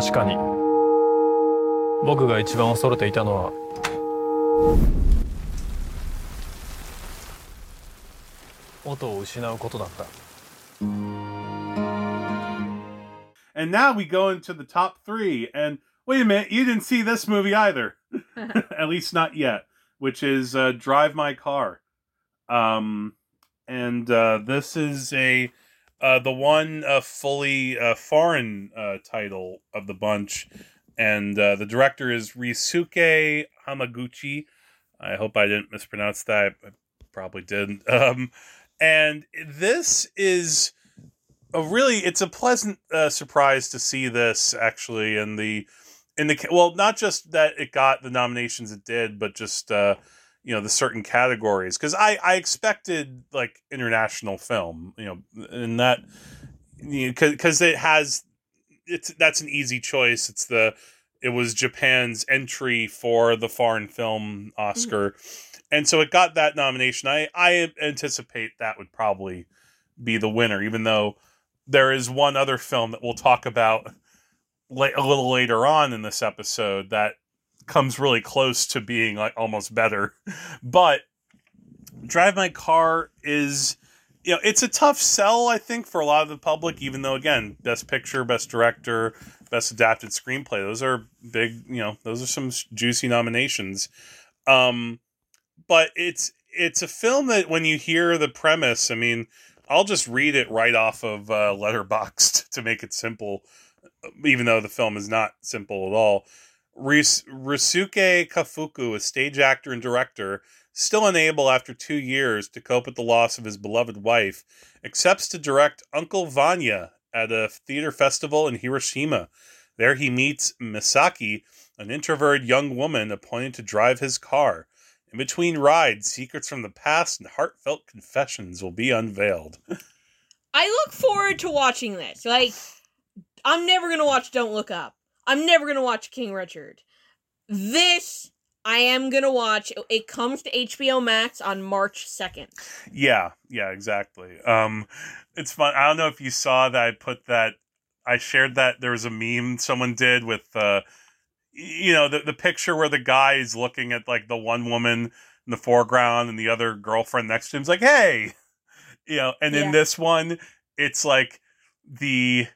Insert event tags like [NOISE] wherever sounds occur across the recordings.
確かに僕が一番恐れていたのは音を失うことだった」 And now we go into the top three. And wait a minute, you didn't see this movie either. [LAUGHS] [LAUGHS] At least not yet, which is uh, Drive My Car. Um, and uh, this is a uh, the one uh, fully uh, foreign uh, title of the bunch. And uh, the director is Ryusuke Hamaguchi. I hope I didn't mispronounce that. I probably did. [LAUGHS] Um, and this is a really it's a pleasant surprise to see this actually in the in the well not just that it got the nominations it did but just you know the certain categories because i i expected like international film you know and that you know because it has it's that's an easy choice. It's the it was japan's entry for the foreign film mm-hmm. oscar. And so it got that nomination. I i anticipate that would probably be the winner even though there is one other film that we'll talk about la- a little later on in this episode that comes really close to being like almost better [LAUGHS] but drive my car is you know it's a tough sell i think for a lot of the public even though again best picture best director best adapted screenplay those are big you know those are some juicy nominations um but it's it's a film that when you hear the premise i mean I'll just read it right off of uh, Letterboxd [LAUGHS] to make it simple, even though the film is not simple at all. Ris- Risuke Kafuku, a stage actor and director, still unable after two years to cope with the loss of his beloved wife, accepts to direct Uncle Vanya at a theater festival in Hiroshima. There he meets Misaki, an introverted young woman appointed to drive his car. In between rides, secrets from the past and heartfelt confessions will be unveiled. [LAUGHS] I look forward to watching this. Like, I'm never gonna watch Don't Look Up. I'm never gonna watch King Richard. This I am gonna watch. It comes to HBO Max on March second. Yeah, yeah, exactly. Um, it's fun. I don't know if you saw that I put that. I shared that there was a meme someone did with, uh, you know, the the picture where the guy is looking at like the one woman in the foreground and the other girlfriend next to him's like, hey, [LAUGHS] you know, and in this one, it's like the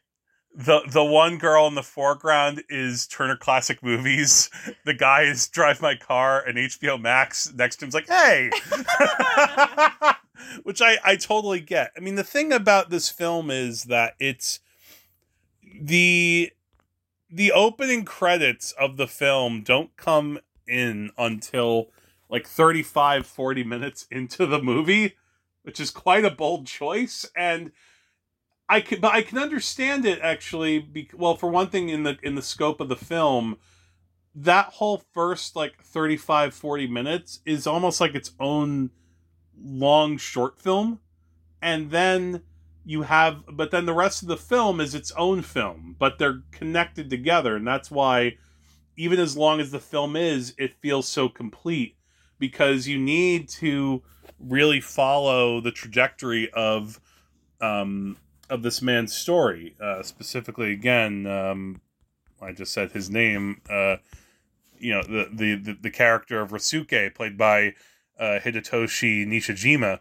the the one girl in the foreground is Turner Classic Movies. The guy is Drive My Car, and HBO Max next to him's like, hey. [LAUGHS] Which I I totally get. I mean, the thing about this film is that it's the the opening credits of the film don't come in until like 35 40 minutes into the movie which is quite a bold choice and i can but i can understand it actually be, well for one thing in the in the scope of the film that whole first like 35 40 minutes is almost like its own long short film. And then you have but then the rest of the film is its own film but they're connected together. And that's why even as long as the film is it feels so complete. Because you need to really follow the trajectory of um of this man's story uh specifically again um i just said his name uh you know the the the, the character of Rasuke played by uh Hidetoshi Nishijima.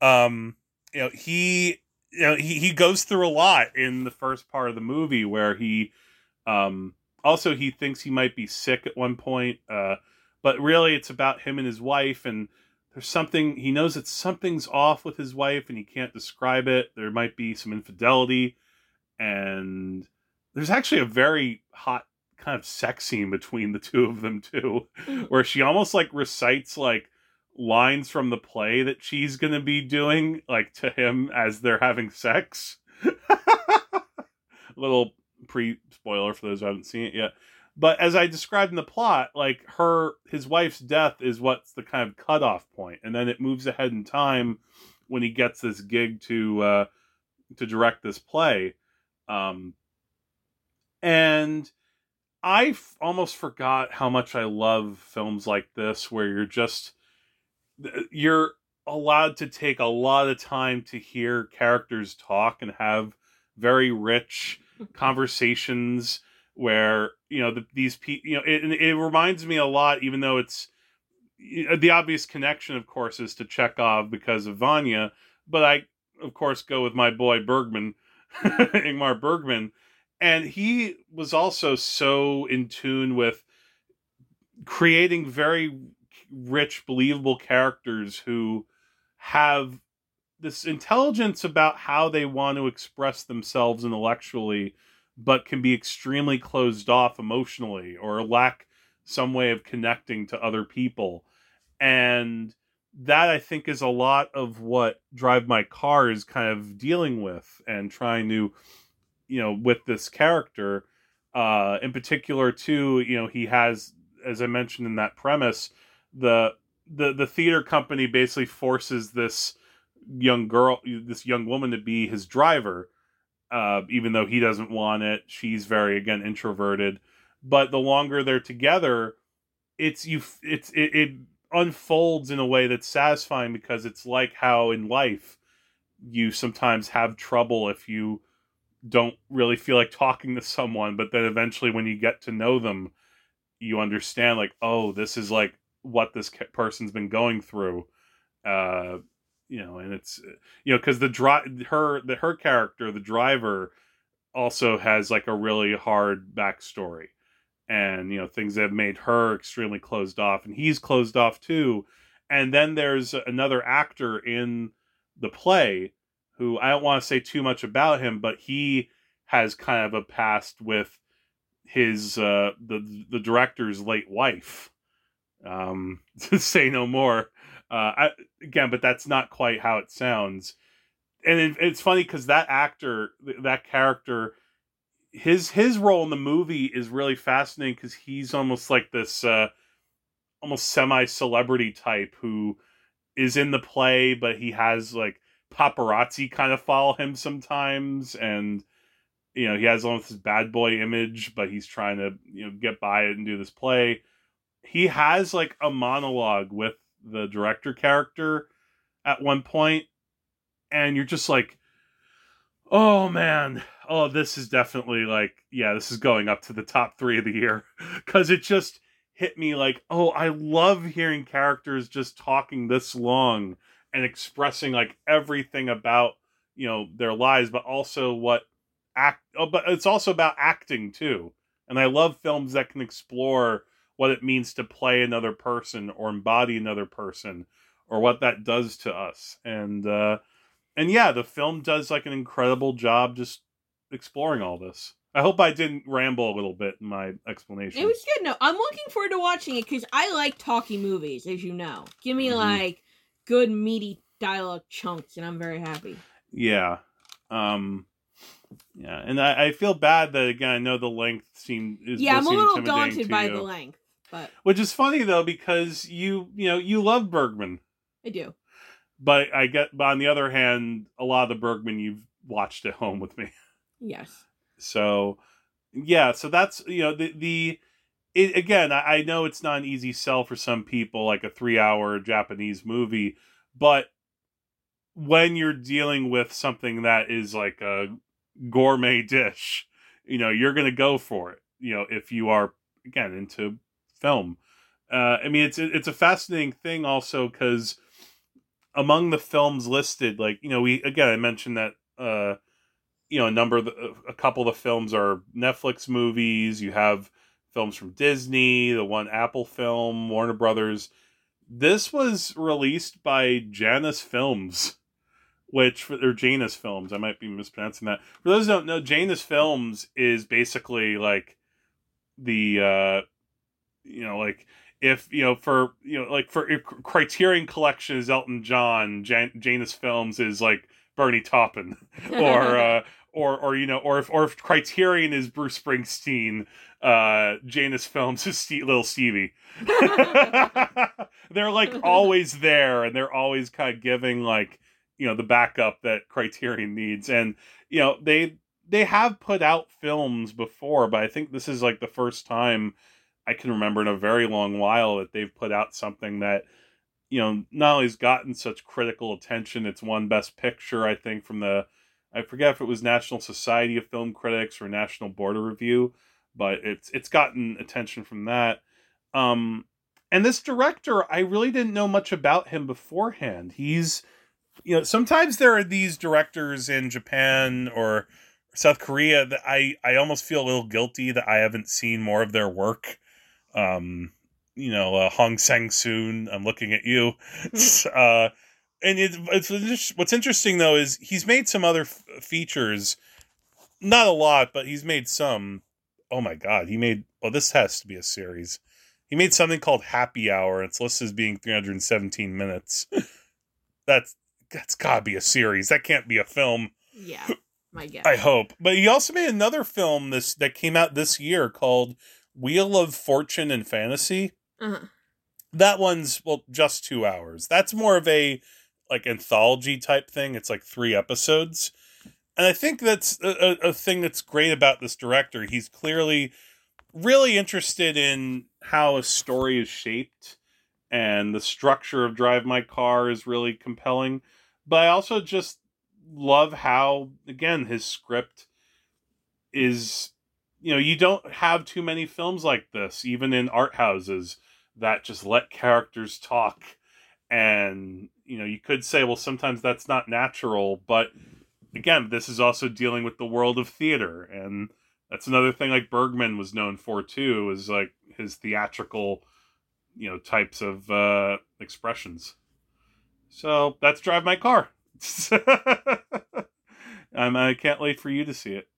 Um you know he you know he, he goes through a lot in the first part of the movie where he um also he thinks he might be sick at one point uh but really it's about him and his wife and there's something he knows that something's off with his wife and he can't describe it. There might be some infidelity. And there's actually a very hot kind of sex scene between the two of them too mm-hmm. where she almost like recites like lines from the play that she's gonna be doing like to him as they're having sex. [LAUGHS] Little pre spoiler for those who haven't seen it yet but as i described in the plot like her his wife's death is what's the kind of cutoff point and then it moves ahead in time when he gets this gig to uh to direct this play. Um and I f- almost forgot how much I love films like this, where you're just you're allowed to take a lot of time to hear characters talk and have very rich [LAUGHS] conversations where you know the, these people you know it, it reminds me a lot even though it's uh, the obvious connection of course is to chekhov because of vanya but i of course go with my boy bergman [LAUGHS] ingmar bergman and he was also so in tune with creating very rich believable characters who have this intelligence about how they want to express themselves intellectually but can be extremely closed off emotionally or lack some way of connecting to other people. And that i think is a lot of what drive my car is kind of dealing with and trying to you know with this character uh in particular too you know he has as i mentioned in that premise the the the theater company basically forces this young girl this young woman to be his driver uh even though he doesn't want it she's very again introverted. But the longer they're together it's you it's it, it unfolds in a way that's satisfying because it's like how in life you sometimes have trouble if you don't really feel like talking to someone but then eventually when you get to know them you understand like oh this is like what this person's been going through uh you know and it's you know because the drive her the her character the driver also has like a really hard backstory and you know things that have made her extremely closed off and he's closed off too and then there's another actor in the play who I don't want to say too much about him, but he has kind of a past with his uh, the the director's late wife. Um, [LAUGHS] to say no more. Uh, I, again, but that's not quite how it sounds. And it, it's funny because that actor, that character, his his role in the movie is really fascinating because he's almost like this, uh, almost semi celebrity type who is in the play, but he has like paparazzi kind of follow him sometimes and you know he has almost this bad boy image but he's trying to you know get by it and do this play he has like a monologue with the director character at one point and you're just like oh man oh this is definitely like yeah this is going up to the top three of the year [LAUGHS] because it just hit me like oh i love hearing characters just talking this long and expressing like everything about you know their lives but also what act oh, but it's also about acting too and i love films that can explore what it means to play another person or embody another person or what that does to us and uh and yeah the film does like an incredible job just exploring all this i hope i didn't ramble a little bit in my explanation It was good. No, I'm looking forward to watching it because I like talky movies, as you know. Give me Mhm. like good meaty dialogue chunks, and I'm very happy. yeah um yeah and I, I feel bad that again i know the length seemed is yeah, I'm a little daunted by you. the length, but which is funny though because you you know you love bergman I do. but i get but on the other hand a lot of the bergman you've watched at home with me Yes. so yeah so that's you know the the it, again I, I know it's not an easy sell for some people like a three hour japanese movie but when you're dealing with something that is like a gourmet dish you know you're gonna go for it you know if you are again into film. Uh i mean it's it's a fascinating thing also because among the films listed like you know we again i mentioned that uh you know a number of the, a couple of the films are netflix movies. You have films from disney the one apple film warner brothers. This was released by janus films which or janus films i might be mispronouncing that. For those who don't know janus films is basically like the uh you know like if you know for you know like for if criterion collection is elton john Jan- janus films is like bernie taupin [LAUGHS] or uh or or you know or if or if criterion is bruce springsteen uh janus films is Ste- little stevie. [LAUGHS] They're like always there and they're always kind of giving like you know the backup that criterion needs. And you know they they have put out films before, but I think this is like the first time I can remember in a very long while that they've put out something that you know not only has gotten such critical attention. It's won Best Picture, I think, from the I forget if it was National Society of Film Critics or National Board of Review, but it's it's gotten attention from that. Um, and this director, I really didn't know much about him beforehand. He's you know sometimes there are these directors in Japan or South Korea that I I almost feel a little guilty that I haven't seen more of their work. Um, you know, uh, Hong Sang Soon. I'm looking at you. [LAUGHS] [LAUGHS] uh, and it, it's what's interesting though is he's made some other f- features, not a lot, but he's made some. Oh my god, he made. Oh, this has to be a series. He made something called Happy Hour, and it's listed as being 317 minutes. [LAUGHS] that's that's gotta be a series. That can't be a film. Yeah, my guess. I hope. But he also made another film this that came out this year called Wheel of Fortune and Fantasy. Uh-huh. That one's well just two hours. That's more of a like anthology type thing. It's like three episodes. And I think that's a, a thing that's great about this director. He's clearly really interested in how a story is shaped and the structure of Drive My Car is really compelling. But I also just love how, again, his script is, you know, you don't have too many films like this, even in art houses, that just let characters talk. And, you know, you could say, well, sometimes that's not natural, but again, this is also dealing with the world of theater. And that's another thing like Bergman was known for too, is like his theatrical, you know, types of uh expressions. So that's Drive My Car. [LAUGHS] I'm, I can't wait for you to see it.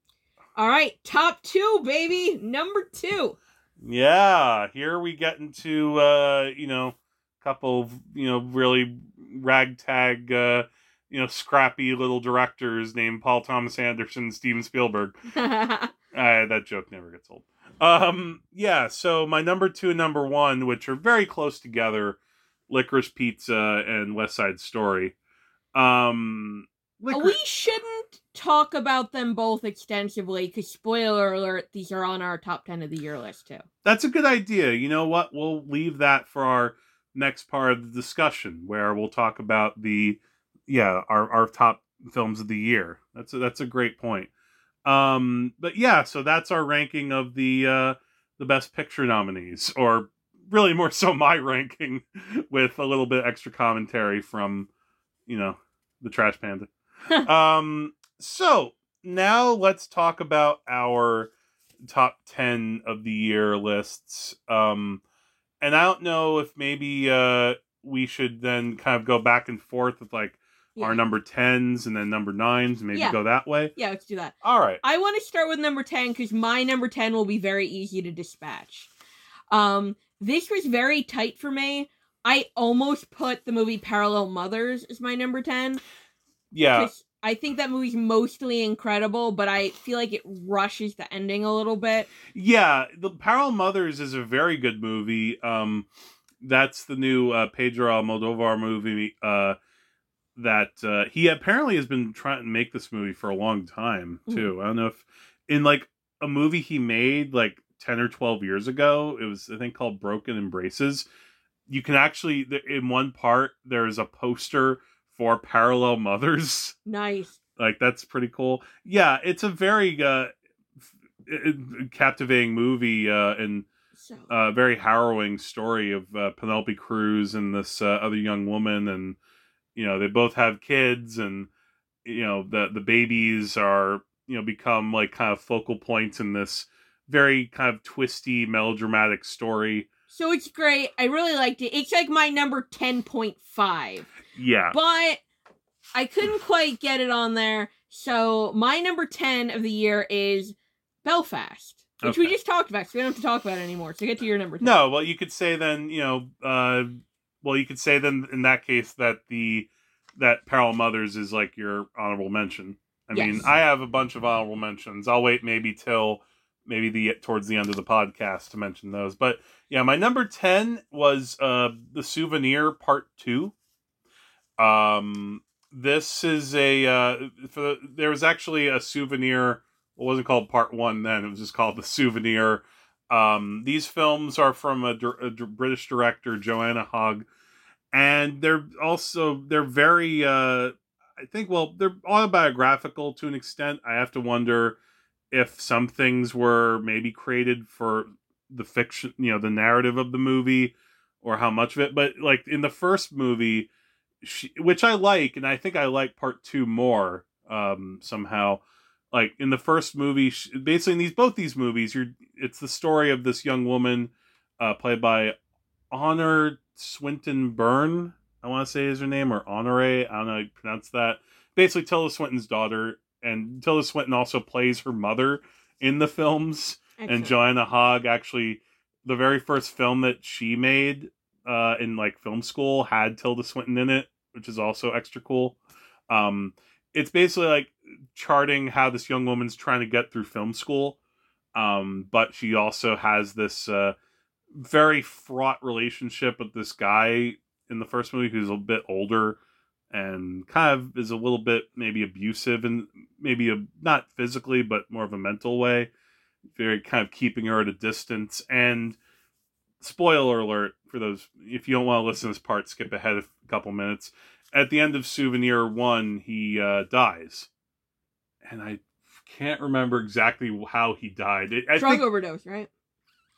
All right, top two, baby. Number two. Yeah, here we get into uh, you know, a couple of, you know, really ragtag uh, you know, scrappy little directors named Paul Thomas Anderson, Steven Spielberg. [LAUGHS] Uh, that joke never gets old. Um, yeah, so my number two and number one, which are very close together, Licorice Pizza and West Side Story. Um, Licor- we shouldn't talk about them both extensively because, spoiler alert, these are on our top 10 of the year list too. That's a good idea. You know what? We'll leave that for our next part of the discussion where we'll talk about the yeah, our our top films of the year. That's a, that's a great point. Um but yeah, so that's our ranking of the uh the best picture nominees or really more so my [LAUGHS] ranking with a little bit extra commentary from you know, the Trash Panda. [LAUGHS] um so now let's talk about our top 10 of the year lists. Um and I don't know if maybe uh we should then kind of go back and forth with like Yeah. our number 10s and then number 9s maybe Yeah. go that way. Yeah, let's do that. All right. I want to start with number 10 because my number 10 will be very easy to dispatch. Um, this was very tight for me. I almost put the movie Parallel Mothers as my number 10. Yeah. I think that movie's mostly incredible, but I feel like it rushes the ending a little bit. Yeah, The Parallel Mothers is a very good movie. Um that's the new uh, Pedro Almodovar movie uh that uh, he apparently has been trying to make this movie for a long time too. I don't know if in like a movie he made like 10 or 12 years ago, it was I think called Broken Embraces. You can actually in one part there's a poster for Parallel Mothers [LAUGHS] Nice. like that's pretty cool yeah it's a very uh captivating movie uh and So, uh very harrowing story of uh, penelope cruz and this uh, other young woman and you know they both have kids and you know the the babies are you know become like kind of focal points in this very kind of twisty melodramatic story so it's great. I really liked it. It's like my number 10.5. yeah but I couldn't quite get it on there. So my number 10 of the year is Belfast, which we just talked about. So we don't have to talk about it anymore. So get to your number 10. No, well, you could say then, you know, uh, well, you could say then in that case that the that Parallel Mothers is like your honorable mention. I mean, I have a bunch of honorable mentions. I'll wait maybe till maybe the towards the end of the podcast to mention those. But yeah, my number ten was uh the Souvenir Part Two. Um, this is a uh, for the, there was actually a souvenir it wasn't called Part One then. It was just called The Souvenir. Um, these films are from a, a British director, Joanna Hogg, and they're also they're very. Uh, I think well, they're autobiographical to an extent. I have to wonder if some things were maybe created for the fiction, you know, the narrative of the movie, or how much of it. But like in the first movie, she, which I like, and I think I like part two more um, somehow. Like in the first movie, she, basically in these both these movies, you're it's the story of this young woman uh, played by Honor Swinton Byrne. I want to say is her name or Honore. I don't know how you pronounce that. Basically, Tilda Swinton's daughter, and Tilda Swinton also plays her mother in the films and Joanna Hogg actually the very first film that she made uh in like film school had Tilda Swinton in it, which is also extra cool. Um it's basically like charting how this young woman's trying to get through film school. Um but she also has this uh very fraught relationship with this guy in the first movie who's a bit older and kind of is a little bit maybe abusive and maybe a not physically but more of a mental way very kind of keeping her at a distance. And spoiler alert for those if you don't want to listen to this part, skip ahead a couple minutes. At the end of Souvenir One, he uh, dies, and I can't remember exactly how he died. It, I Drug think, overdose, right?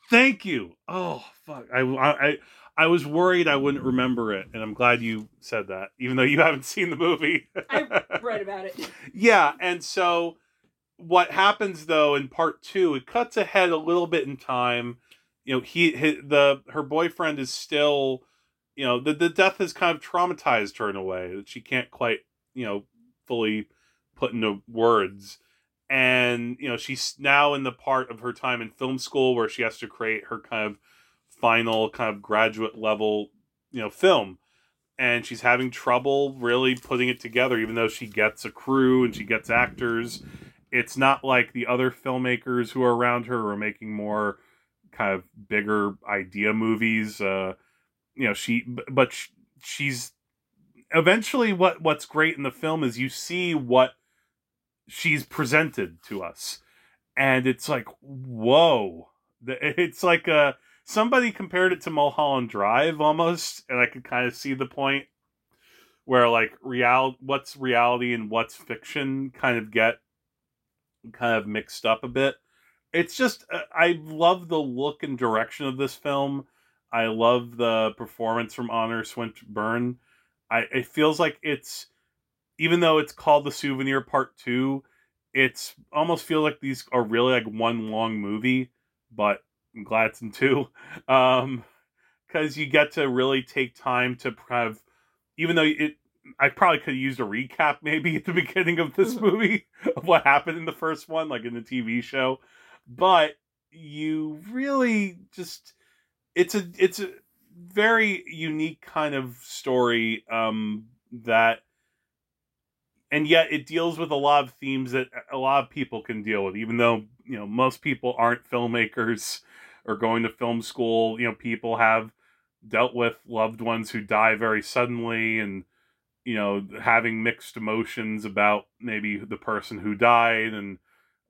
thank you. Oh fuck, I, I I was worried I wouldn't remember it, and I'm glad you said that, even though you haven't seen the movie. I [LAUGHS] read about it. Yeah, and so what happens though in part two, it cuts ahead a little bit in time. You know, he, he the her boyfriend is still, you know, the the death has kind of traumatized her in a way that she can't quite, you know, fully put into words. And you know, she's now in the part of her time in film school where she has to create her kind of final kind of graduate level, you know, film and she's having trouble really putting it together even though she gets a crew and she gets actors it's not like the other filmmakers who are around her are making more kind of bigger idea movies uh you know she but sh- she's eventually what what's great in the film is you see what she's presented to us and it's like whoa [LAUGHS] it's like a somebody compared it to Mulholland Drive almost, and I could kind of see the point where like real what's reality and what's fiction kind of get kind of mixed up a bit. It's just uh, I love the look and direction of this film. I love the performance from Honor Swinburne. I it feels like it's even though it's called the Souvenir Part Two, it's almost feel like these are really like one long movie, but I'm glad it's in two. [LAUGHS] Um, because you get to really take time to kind of, even though it, I probably could have used a recap maybe [LAUGHS] at the beginning of this movie [LAUGHS] of what happened in the first one, like in the TV show, but you really just, it's a, it's a very unique kind of story, um, that, and yet it deals with a lot of themes that a lot of people can deal with, even though, you know, most people aren't filmmakers or going to film school. You know, people have dealt with loved ones who die very suddenly and, you know, having mixed emotions about maybe the person who died and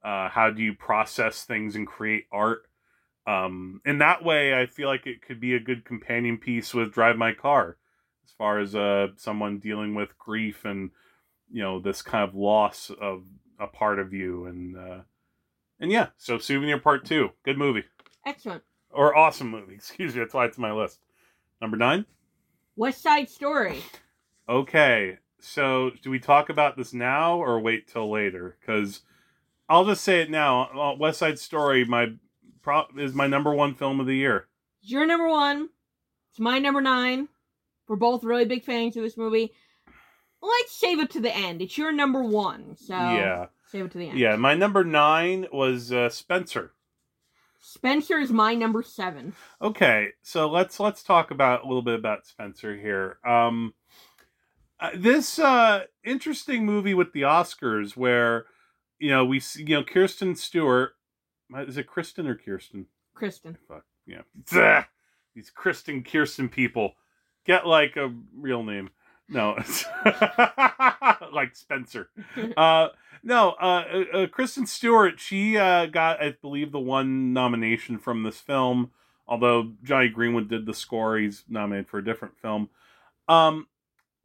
uh, how do you process things and create art. Um, in that way, I feel like it could be a good companion piece with Drive My Car as far as uh, someone dealing with grief and, you know, this kind of loss of a part of you. And, uh, and yeah, so Souvenir Part 2, good movie Excellent. or awesome movie. [LAUGHS] Excuse me, that's why it's my list. Number nine. West Side Story. Okay, so do we talk about this now or wait till later? Because I'll just say it now. Uh, West Side Story, my pro- is my number one film of the year. It's your number one. It's my number nine. We're both really big fans of this movie. Let's save it to the end. It's your number one, so Yeah, save it to the end. yeah. My number nine was uh, Spencer. Spencer is my number seven. Okay, so let's let's talk about a little bit about Spencer here. Um, uh, this uh, interesting movie with the Oscars, where you know we see you know Kirsten Stewart. Is it Kristen or Kirsten? Kristen. Fuck yeah, Zah! these Kristen Kirsten people get like a real name. No, [LAUGHS] like Spencer. [LAUGHS] Uh, no, uh, uh, uh, Kristen Stewart. She uh, got, I believe, the one nomination from this film. Although Jonny Greenwood did the score, he's nominated for a different film. Um,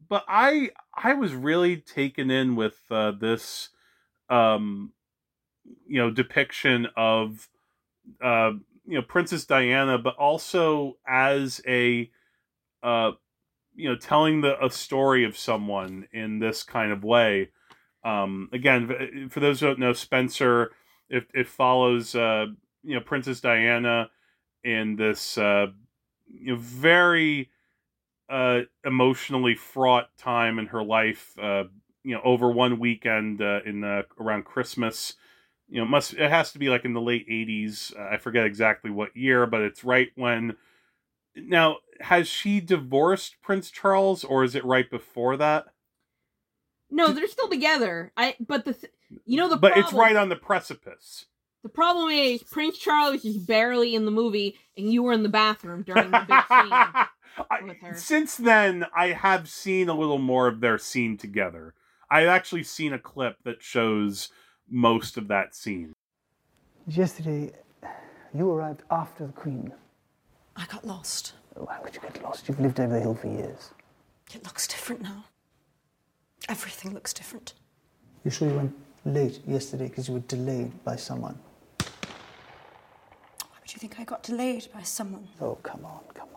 but I, I was really taken in with uh, this, um, you know, depiction of, uh, you know, Princess Diana, but also as a, uh, you know telling the a story of someone in this kind of way. Um again for those who don't know spencer it, it follows uh you know princess diana in this uh you know very uh emotionally fraught time in her life uh you know over one weekend uh, in uh, around christmas you know it must it has to be like in the late 80s uh, i forget exactly what year but it's right when now has she divorced Prince Charles, or is it right before that? No, they're still together. I but the th- you know the but problem, it's right on the precipice. The problem is Prince Charles is barely in the movie, and you were in the bathroom during the big scene [LAUGHS] with her. Since then, I have seen a little more of their scene together. I've actually seen a clip that shows most of that scene. Yesterday, you arrived after the Queen. I got lost. Oh, how could you get lost? You've lived over the hill for years. It looks different now. Everything looks different. You sure you went late yesterday because you were delayed by someone? Why would you think I got delayed by someone? Oh, come on, come on.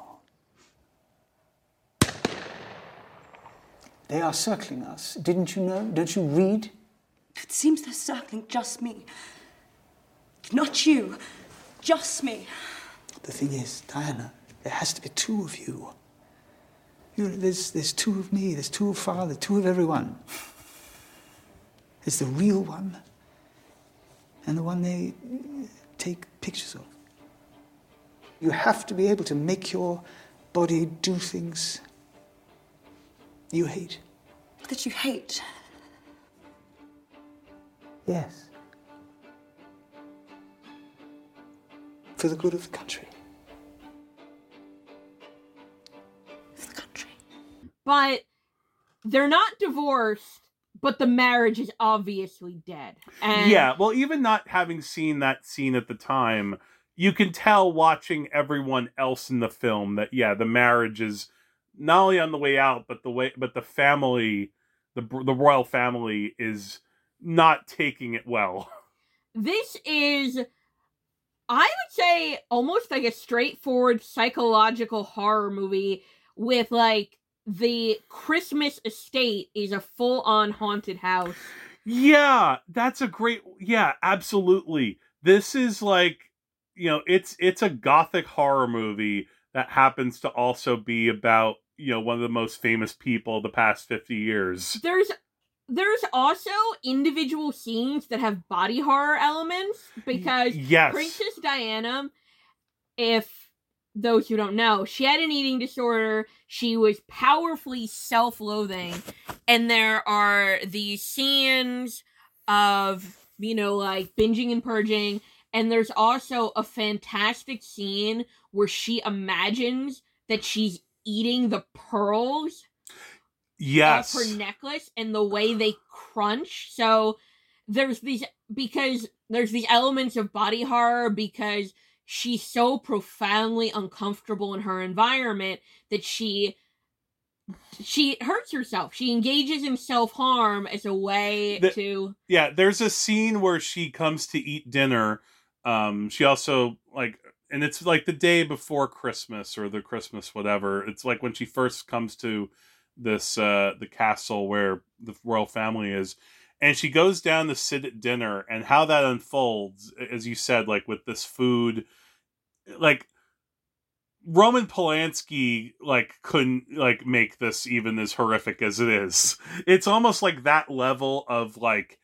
They are circling us. Didn't you know? Don't you read? It seems they're circling just me. Not you, just me. The thing is, Diana, there has to be two of you. You know, there's, there's two of me, there's two of Father, two of everyone. There's the real one and the one they take pictures of. You have to be able to make your body do things you hate. That you hate. Yes. For the good of the country. For the country. But they're not divorced, but the marriage is obviously dead. And Yeah, well, even not having seen that scene at the time, you can tell watching everyone else in the film that yeah, the marriage is not only on the way out, but the way, but the family, the the royal family is not taking it well. [LAUGHS] this is I would say almost like a straightforward psychological horror movie with like the Christmas estate is a full on haunted house. Yeah, that's a great. Yeah, absolutely. This is like, you know, it's it's a gothic horror movie that happens to also be about you know one of the most famous people the past fifty years. There's there's also individual scenes that have body horror elements because yes. Princess Diana, if those who don't know, she had an eating disorder. She was powerfully self loathing. And there are these scenes of, you know, like binging and purging. And there's also a fantastic scene where she imagines that she's eating the pearls yes. her necklace and the way they crunch. So there's these because there's these elements of body horror because she's so profoundly uncomfortable in her environment that she she hurts herself. She engages in self-harm as a way The- to Yeah, there's a scene where she comes to eat dinner. Um, she also like, and it's like the day before Christmas or the Christmas whatever. It's like when she first comes to this uh the castle where the royal family is, and she goes down to sit at dinner, and how that unfolds, as you said, like with this food, like. Roman Polanski like couldn't like make this even as horrific as it is. It's almost like that level of like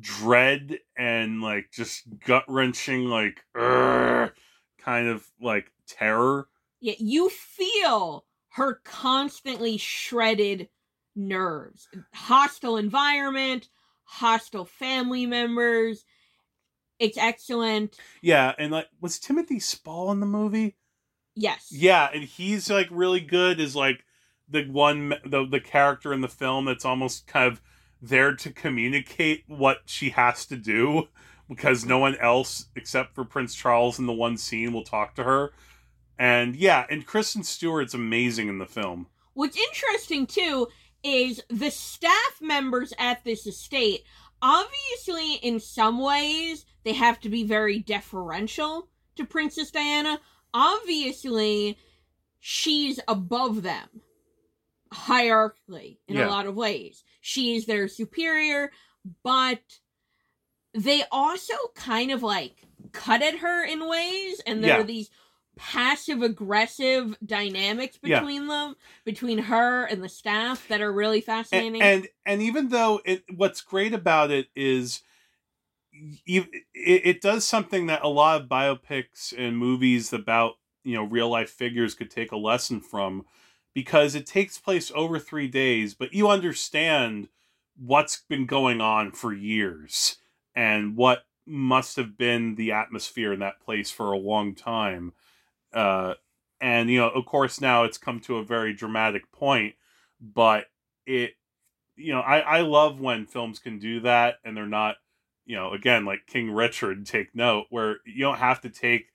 dread and like just gut wrenching, like "Urgh," kind of like terror. yeah, you feel her constantly shredded nerves. Hostile environment, hostile family members. It's excellent. Yeah, and like was Timothy Spall in the movie? Yes. Yeah, and he's like really good as like the one the the character in the film that's almost kind of there to communicate what she has to do because no one else except for Prince Charles in the one scene will talk to her. And yeah, and Kristen Stewart's amazing in the film. What's interesting too is the staff members at this estate. Obviously, in some ways, they have to be very deferential to Princess Diana. Obviously, she's above them hierarchically in Yeah. a lot of ways. She's their superior, but they also kind of like cut at her in ways, and there Yeah. are these passive aggressive dynamics Yeah. between them, between her and the staff that are really fascinating. and, and even though it what's great about it is you, it, it does something that a lot of biopics and movies about you know real life figures could take a lesson from because it takes place over three days but you understand what's been going on for years and what must have been the atmosphere in that place for a long time uh and you know of course now it's come to a very dramatic point but it you know i i love when films can do that and they're not you know again like king richard take note where you don't have to take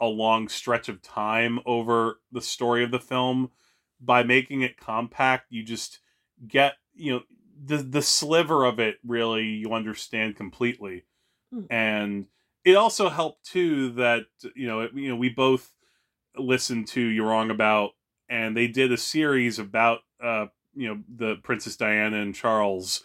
a long stretch of time over the story of the film. By making it compact you just get you know the the sliver of it really you understand completely Hmm. and it also helped too that you know it, you know we both listened to you're wrong about and they did a series about uh you know the princess diana and charles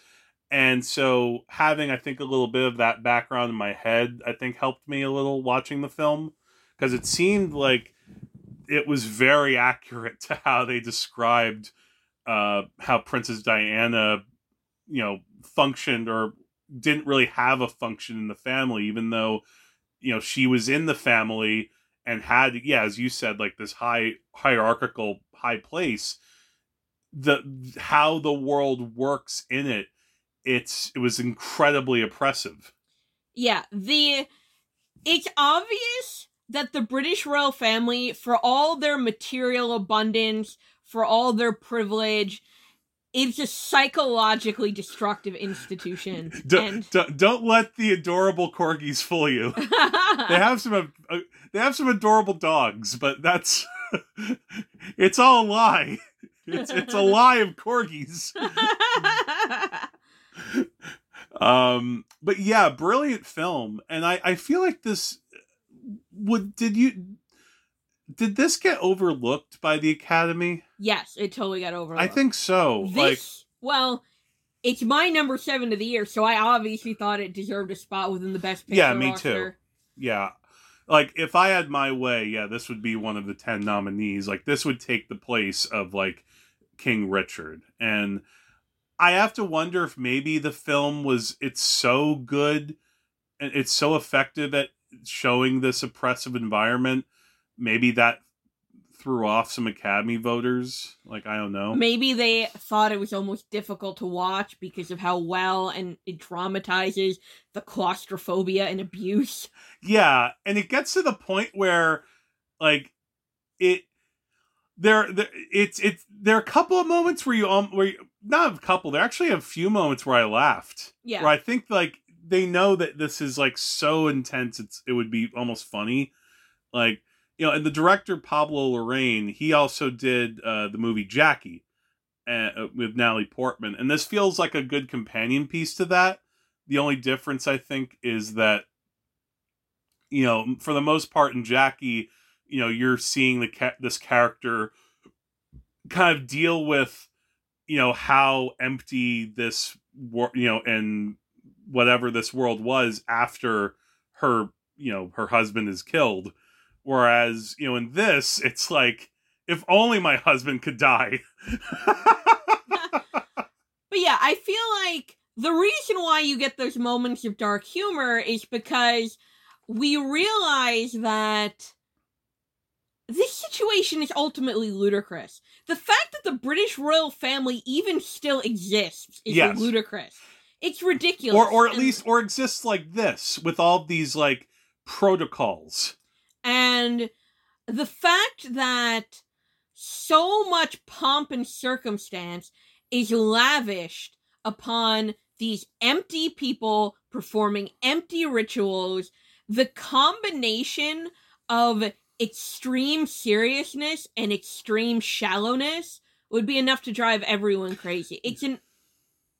and so having i think a little bit of that background in my head i think helped me a little watching the film because it seemed like it was very [LAUGHS] accurate to how they described uh how princess diana you know functioned or didn't really have a function in the family even though you know she was in the family and had yeah as you said like this high hierarchical high place. The how the world works in it it's it was incredibly oppressive. Yeah, the it's obvious that the British royal family, for all their material abundance, for all their privilege, it's a psychologically destructive institution. [LAUGHS] D- and d- don't let the adorable corgis fool you. [LAUGHS] They have some uh, they have some adorable dogs but that's [LAUGHS] it's all a lie. It's it's a lie of corgis. Um but yeah brilliant film and i i feel like this would did you did this get overlooked by the academy yes, it totally got overlooked. i think so this like well, it's my number seven of the year, so I obviously thought it deserved a spot within the best picture. Yeah, me roster. too. yeah like if i had my way yeah this would be one of the 10 nominees like this would take the place of like king richard and i have to wonder if maybe the film was it's so good and it's so effective at showing this oppressive environment maybe that threw off some academy voters like i don't know Maybe they thought it was almost difficult to watch because of how well and it dramatizes the claustrophobia and abuse. Yeah, and it gets to the point where like it there, there it's it's there are a couple of moments where you um where you, not a couple there are actually a few moments where I laughed Yeah. where I think like they know that this is like so intense it's it would be almost funny like you know and the director Pablo Larraín he also did uh the movie Jackie uh, with Natalie Portman and this feels like a good companion piece to that the only difference I think is that you know, for the most part in Jackie, you know, you're seeing the ca- this character kind of deal with, you know, how empty this wor- you know, and whatever this world was after her, you know, her husband is killed. Whereas, you know, in this, it's like, if only my husband could die. [LAUGHS] But yeah, I feel like the reason why you get those moments of dark humor is because we realize that this situation is ultimately ludicrous. The fact that the British royal family even still exists is Yes. ludicrous. It's ridiculous. or or at And- least or exists like this with all these like protocols. And the fact that so much pomp and circumstance is lavished upon these empty people performing empty rituals. The combination of extreme seriousness and extreme shallowness would be enough to drive everyone crazy. It's an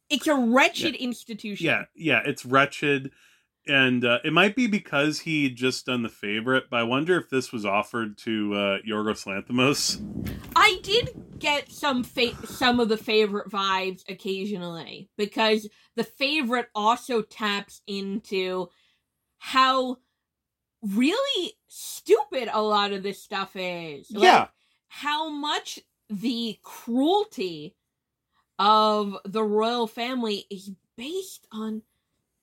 it's a wretched institution. Yeah, yeah, it's wretched. And uh, it might be because he just done the favorite, but I wonder if this was offered to uh, Yorgos Lanthimos. I did get some fa- some of the favorite vibes occasionally because the favorite also taps into how really stupid a lot of this stuff is. Like, Yeah. How much the cruelty of the royal family is based on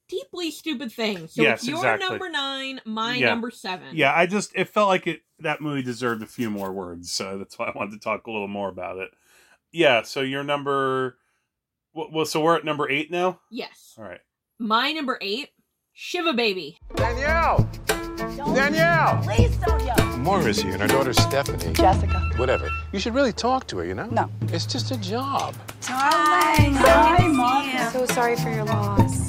deeply stupid things. So Yes, it's your exactly. number nine, my Yeah. number seven. Yeah, I just it felt like it that movie deserved a few more words, so that's why I wanted to talk a little more about it. Yeah, so your number, well, well, so we're at number eight now. Yes. All right. My number eight, Shiva Baby. Danielle! Danielle! Please, Sonia. Maura's here and her daughter Stephanie. Jessica. Whatever. You should really talk to her, you know? No. It's just a job. Darling. Hi, Mom. So sorry for your loss.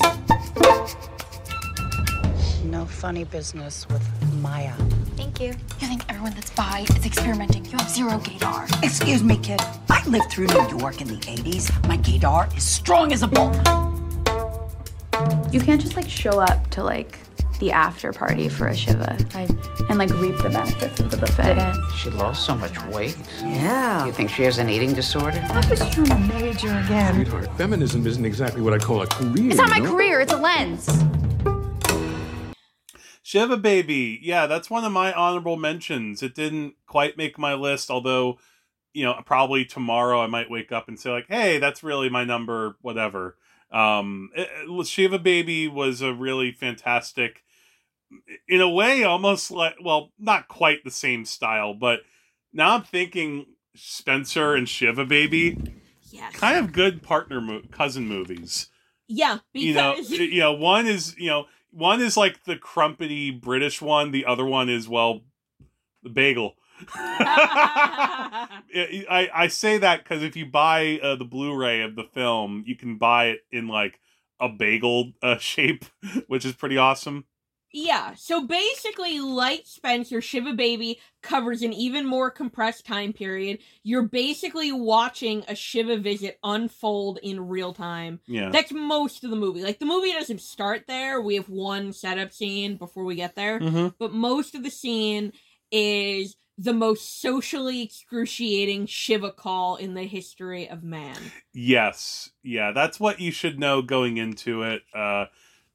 No funny business with Maya. Thank you. You think everyone that's bi is experimenting? You have zero gaydar. Excuse me, kid. I lived through New York in the 80s. My gaydar is strong as a bull. You can't just like show up to like the after party for a Shiva and like reap the benefits of the buffet. She lost so much weight. Yeah. You think she has an eating disorder? That was your major again. Sweetheart, feminism isn't exactly what I call a career. It's not my know? career, it's a lens. Shiva Baby. Yeah, that's one of my honorable mentions. It didn't quite make my list, although, you know, probably tomorrow I might wake up and say, like, hey, that's really my number, whatever. Um, it- it- Shiva Baby was a really fantastic, in a way, almost like, well, not quite the same style, but now I'm thinking Spencer and Shiva Baby, Yes. kind of good partner mo- cousin movies Yeah, you know, because eh, you know, one is you know, one is like the crumpety British one. The other one is well, the bagel. [LAUGHS] I I say that because if you buy uh, the Blu-ray of the film, you can buy it in like a bagel uh, [LAUGHS] shape, which is pretty awesome. Yeah. So basically, like Spencer, Shiva Baby covers an even more compressed time period. You're basically watching a Shiva visit unfold in real time. Yeah, That's most of the movie. Like the movie doesn't start there. We have one setup scene before we get there, Mhm. but most of the scene is the most socially excruciating Shiva call in the history of man. Yes, yeah, that's what you should know going into it. Uh,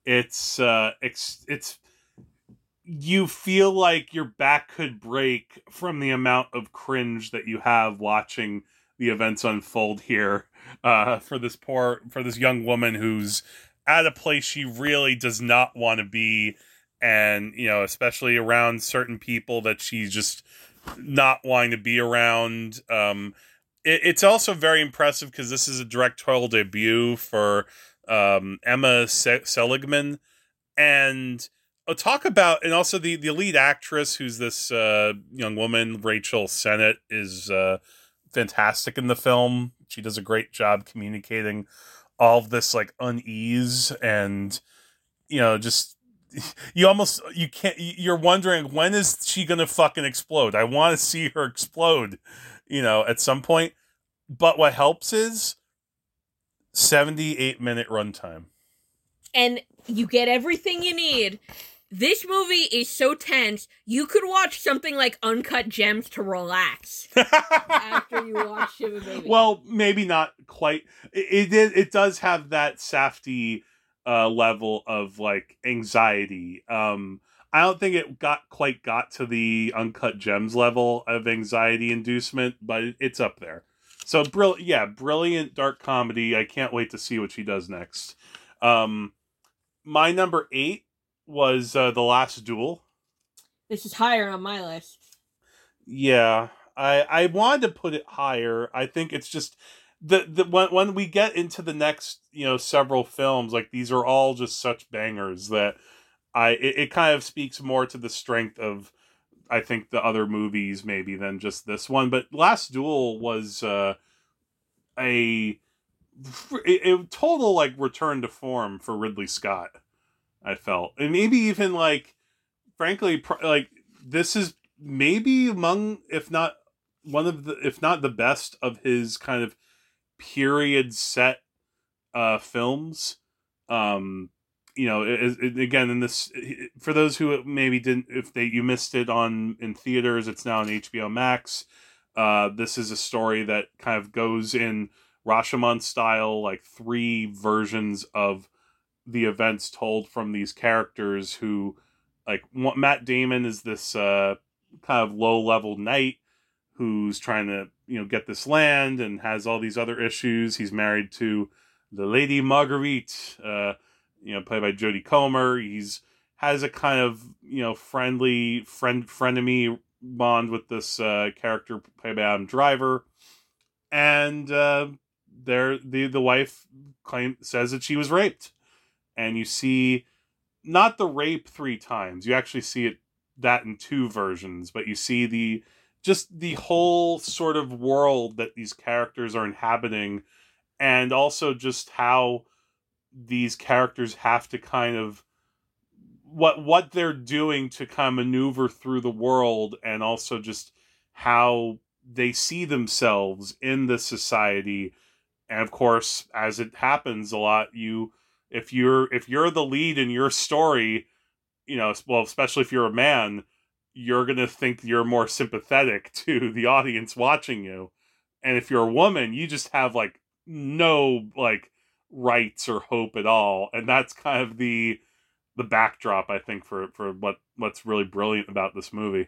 it's uh, it's it's you feel like your back could break from the amount of cringe that you have watching the events unfold here uh, for this poor for this young woman who's at a place she really does not want to be and you know especially around certain people that she's just not wanting to be around. Um it, it's also very impressive because this is a directorial debut for um, Emma Se- Seligman, and uh, talk about and also the the lead actress who's this uh, young woman Rachel Sennott is uh, fantastic in the film. She does a great job communicating all of this like unease and you know just [LAUGHS] you almost you can't you're wondering when is she gonna fucking explode i want to see her explode you know at some point but what helps is 78 minute runtime and you get everything you need. This movie is so tense, you could watch something like Uncut Gems to relax. [LAUGHS] After you watch Shiva Baby. well maybe not quite. It it, it does have that safety uh level of like anxiety. Um i don't think it got quite got to the uncut gems level of anxiety inducement but it's up there. So brill yeah brilliant dark comedy. I can't wait to see what she does next. Um my number eight was uh the last duel this is higher on my list. Yeah, I I wanted to put it higher. I think it's just the the when when we get into the next you know several films, like these are all just such bangers that I it, it kind of speaks more to the strength of I think the other movies maybe than just this one. But Last Duel was uh, a, a, a total like return to form for Ridley Scott. I felt, and maybe even like, frankly, pr- like this is maybe among, if not one of the, if not the best of his kind of period set uh films. Um, you know, it, it, again, in this, for those who maybe didn't, if they you missed it on in theaters, it's now on HBO Max. Uh, this is a story that kind of goes in Rashomon style, like three versions of the events told from these characters who like Matt Damon is this uh kind of low level knight who's trying to you know get this land and has all these other issues. He's married to the lady marguerite uh you know played by jodie comer. He's has a kind of you know friendly friend frenemy bond with this uh character played by adam driver. And uh there the the wife claim says that she was raped and you see not the rape three times. You actually see it that in two versions, but you see the just the whole sort of world that these characters are inhabiting and also just how these characters have to kind of what what they're doing to kind of maneuver through the world and also just how they see themselves in the society and of course as it happens a lot you if you're if you're the lead in your story, you know, well, especially if you're a man, you're gonna think you're more sympathetic [LAUGHS] to the audience watching you, and if you're a woman, you just have like no like rights or hope at all, and that's kind of the the backdrop I think for for what what's really brilliant about this movie.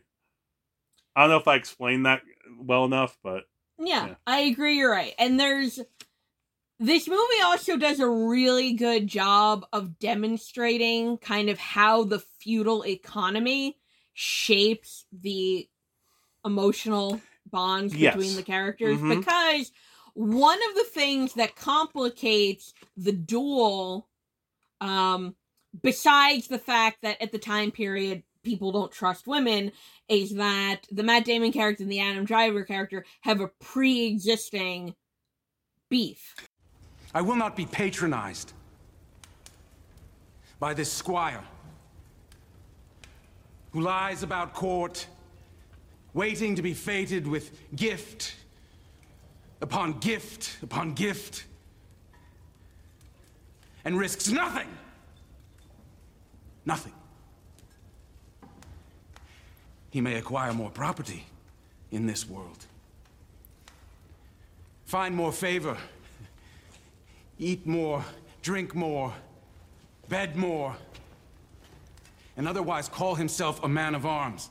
I don't know if I explained that well enough, but yeah, yeah. I agree. You're right, and there's this movie also does a really good job of demonstrating kind of how the feudal economy shapes the emotional bonds yes. between the characters Mhm. because one of the things that complicates the duel um besides the fact that at the time period people don't trust women is that the Matt Damon character and the Adam Driver character have a pre-existing beef. I will not be patronized by this squire who lies about court, waiting to be fated with gift upon gift upon gift, and risks nothing. Nothing. He may acquire more property in this world, find more favor eat more, drink more, bed more, and otherwise call himself a man of arms.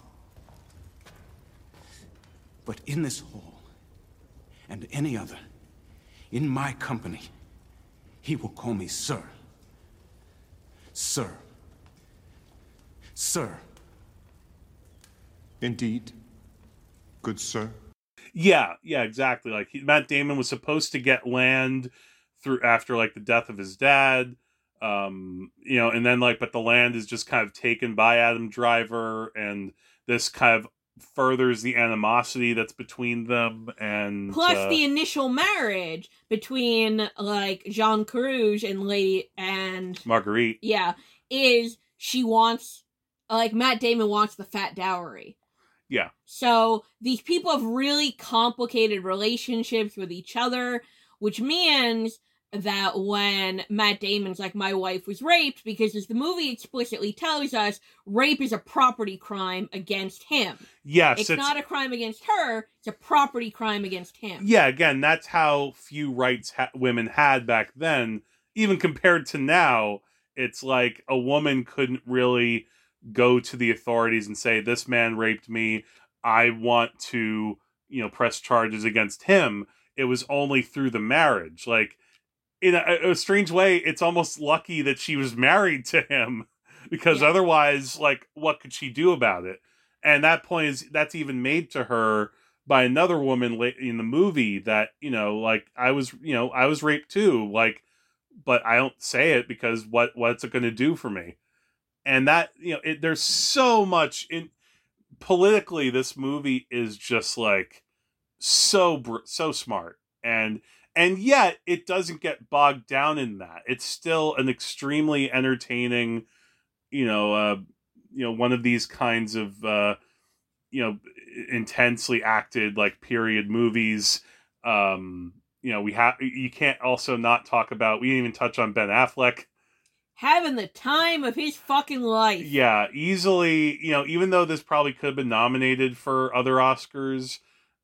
But in this hall, and any other, in my company, he will call me Sir. Sir. Sir. Indeed. Good sir. Yeah, yeah, exactly. Like Matt Damon was supposed to get land through after like the death of his dad um you know and then like but the land is just kind of taken by adam driver and this kind of furthers the animosity that's between them and plus uh, the initial marriage between like jean Carrouges and lady and marguerite. Yeah is she wants like matt damon wants the fat dowry. Yeah. So these people have really complicated relationships with each other which means that when Matt Damon's like, my wife was raped, because as the movie explicitly tells us, rape is a property crime against him. Yes, it's, it's- not a crime against her; it's a property crime against him. yeah again that's how few rights ha- women had back then even compared to now it's like a woman couldn't really go to the authorities and say this man raped me i want to you know press charges against him it was only through the marriage like in a, a strange way it's almost lucky that she was married to him [LAUGHS] because otherwise like what could she do about it? And that point is that's even made to her by another woman late in the movie that you know like i was you know i was raped too like but i don't say it because what what's it going to do for me? And that you know it, there's so much in politically, this movie is just like so so smart, and and yet it doesn't get bogged down in that. It's still an extremely entertaining, you know, uh, you know, one of these kinds of uh, you know intensely acted like period movies. Um, you know, we have you can't also not talk about. We didn't even touch on Ben Affleck Having the time of his fucking life. yeah, easily, you know, even though this probably could have been nominated for other Oscars,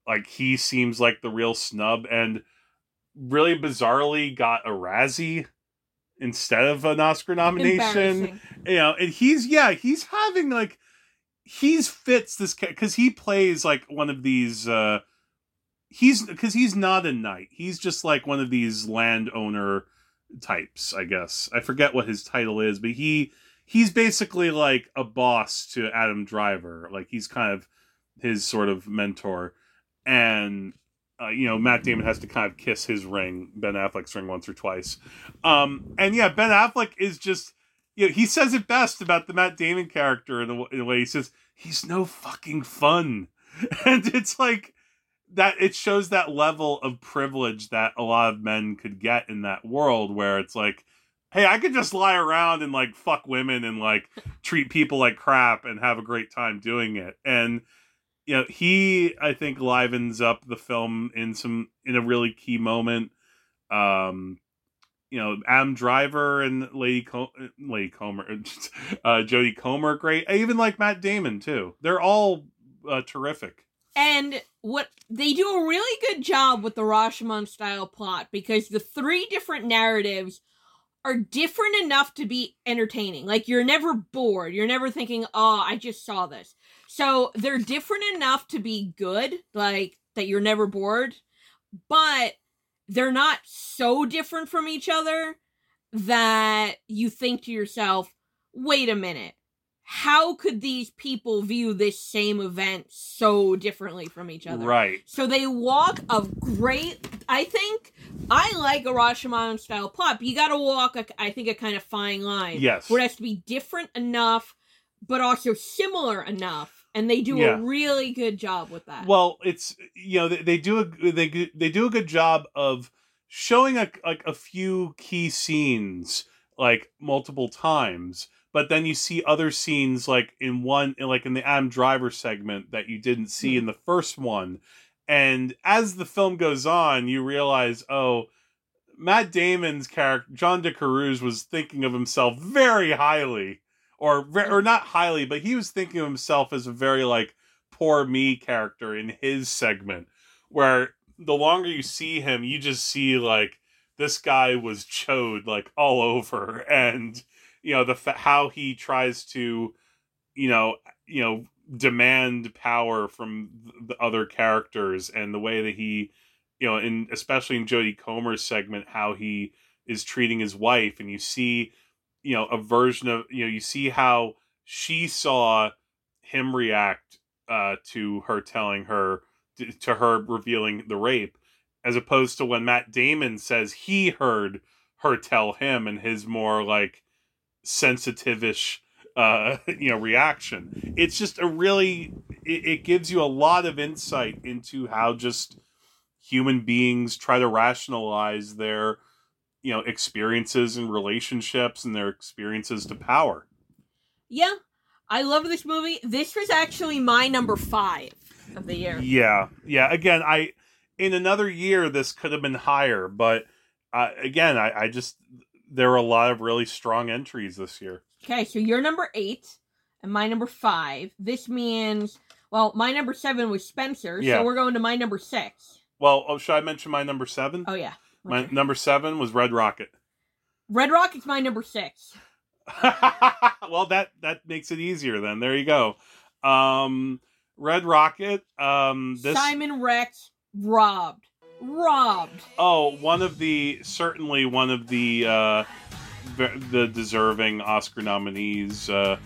like he seems like the real snub and really bizarrely got a Razzie instead of an Oscar nomination. You know, and he's yeah, he's having like he's fits this cuz he plays like one of these uh he's cuz he's not a knight. He's just like one of these landowner types, I guess. I forget what his title is, but he he's basically like a boss to Adam Driver. Like he's kind of his sort of mentor, and uh, you know Matt Damon has to kind of kiss his ring, Ben Affleck's ring, once or twice. Um, and yeah, Ben Affleck is just you know he says it best about the Matt Damon character in in a way. He says he's no fucking fun, [LAUGHS] and it's like that it shows that level of privilege that a lot of men could get in that world where it's like hey i could just lie around and like fuck women and like treat people like crap and have a great time doing it and you know he i think livens up the film in some in a really key moment um you know adam driver and lady Co- lady comer [LAUGHS] uh jodie comer great I even like matt damon too they're all uh, terrific And what they do a really good job with the Rashomon style plot because the three different narratives are different enough to be entertaining. Like you're never bored. You're never thinking, "Oh, I just saw this." So they're different enough to be good, like that you're never bored, but they're not so different from each other that you think to yourself, "Wait a minute how could these people view this same event so differently from each other? Right. So they walk a great. I think I like a Rashomon style plot, but you got to walk. A, I think a kind of fine line. Yes. Where it has to be different enough, but also similar enough, and they do Yeah. a really good job with that. Well, it's you know they, they do a they they do a good job of showing a like a few key scenes like multiple times, but then you see other scenes like in one like in the Adam Driver segment that you didn't see hmm. in the first one. And as the film goes on, you realize, oh, Matt Damon's character John de Carrouges was thinking of himself very highly, or or mm. not highly, but he was thinking of himself as a very like poor me character in his segment, where the longer you see him, you just see like this guy was chode like all over, [LAUGHS] and you know the how he tries to, you know, you know demand power from the other characters and the way that he you know in especially in Jodie Comer's segment how he is treating his wife and you see you know a version of you know you see how she saw him react uh to her telling her to her revealing the rape as opposed to when Matt Damon says he heard her tell him and his more like sensitive-ish uh [LAUGHS] you know reaction. It's just a really it, it gives you a lot of insight into how just human beings try to rationalize their you know experiences and relationships and their experiences to power yeah, I love this movie. This was actually my number five of the year. yeah yeah again i in another year this could have been higher but uh, again I, I just there were a lot of really strong entries this year Okay, so you're number eight, and my number five. This means, well, my number seven was Spencer, Yeah. so we're going to my number six. well oh, should i mention my number seven? Oh yeah, my number seven was red rocket. Red Rocket's my number six. [LAUGHS] well that that makes it easier then. There you go. Um red rocket um this Simon Rex robbed, robbed. oh one of the certainly one of the uh the deserving oscar nominees uh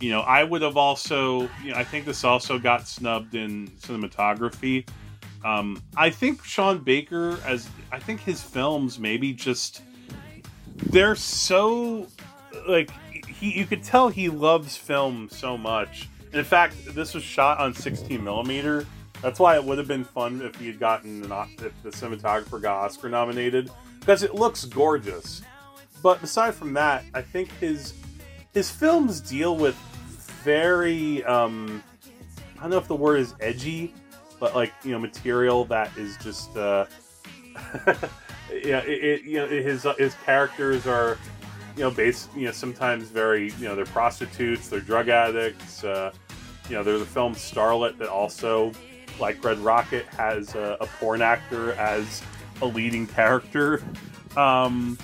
you know i would have also you know i think this also got snubbed in cinematography um i think sean baker as i think his films maybe just they're so like he you could tell he loves film so much In fact, this was shot on 16 millimeter. That's why it would have been fun if he had gotten O- if the cinematographer got Oscar nominated because it looks gorgeous. But aside from that, I think his his films deal with very um, I don't know if the word is edgy, but like you know material that is just uh, [LAUGHS] yeah it, it, you know his his characters are you know base you know sometimes very you know they're prostitutes they're drug addicts uh, you know they're the film starlet that also like red rocket has a, a porn actor as a leading character. Um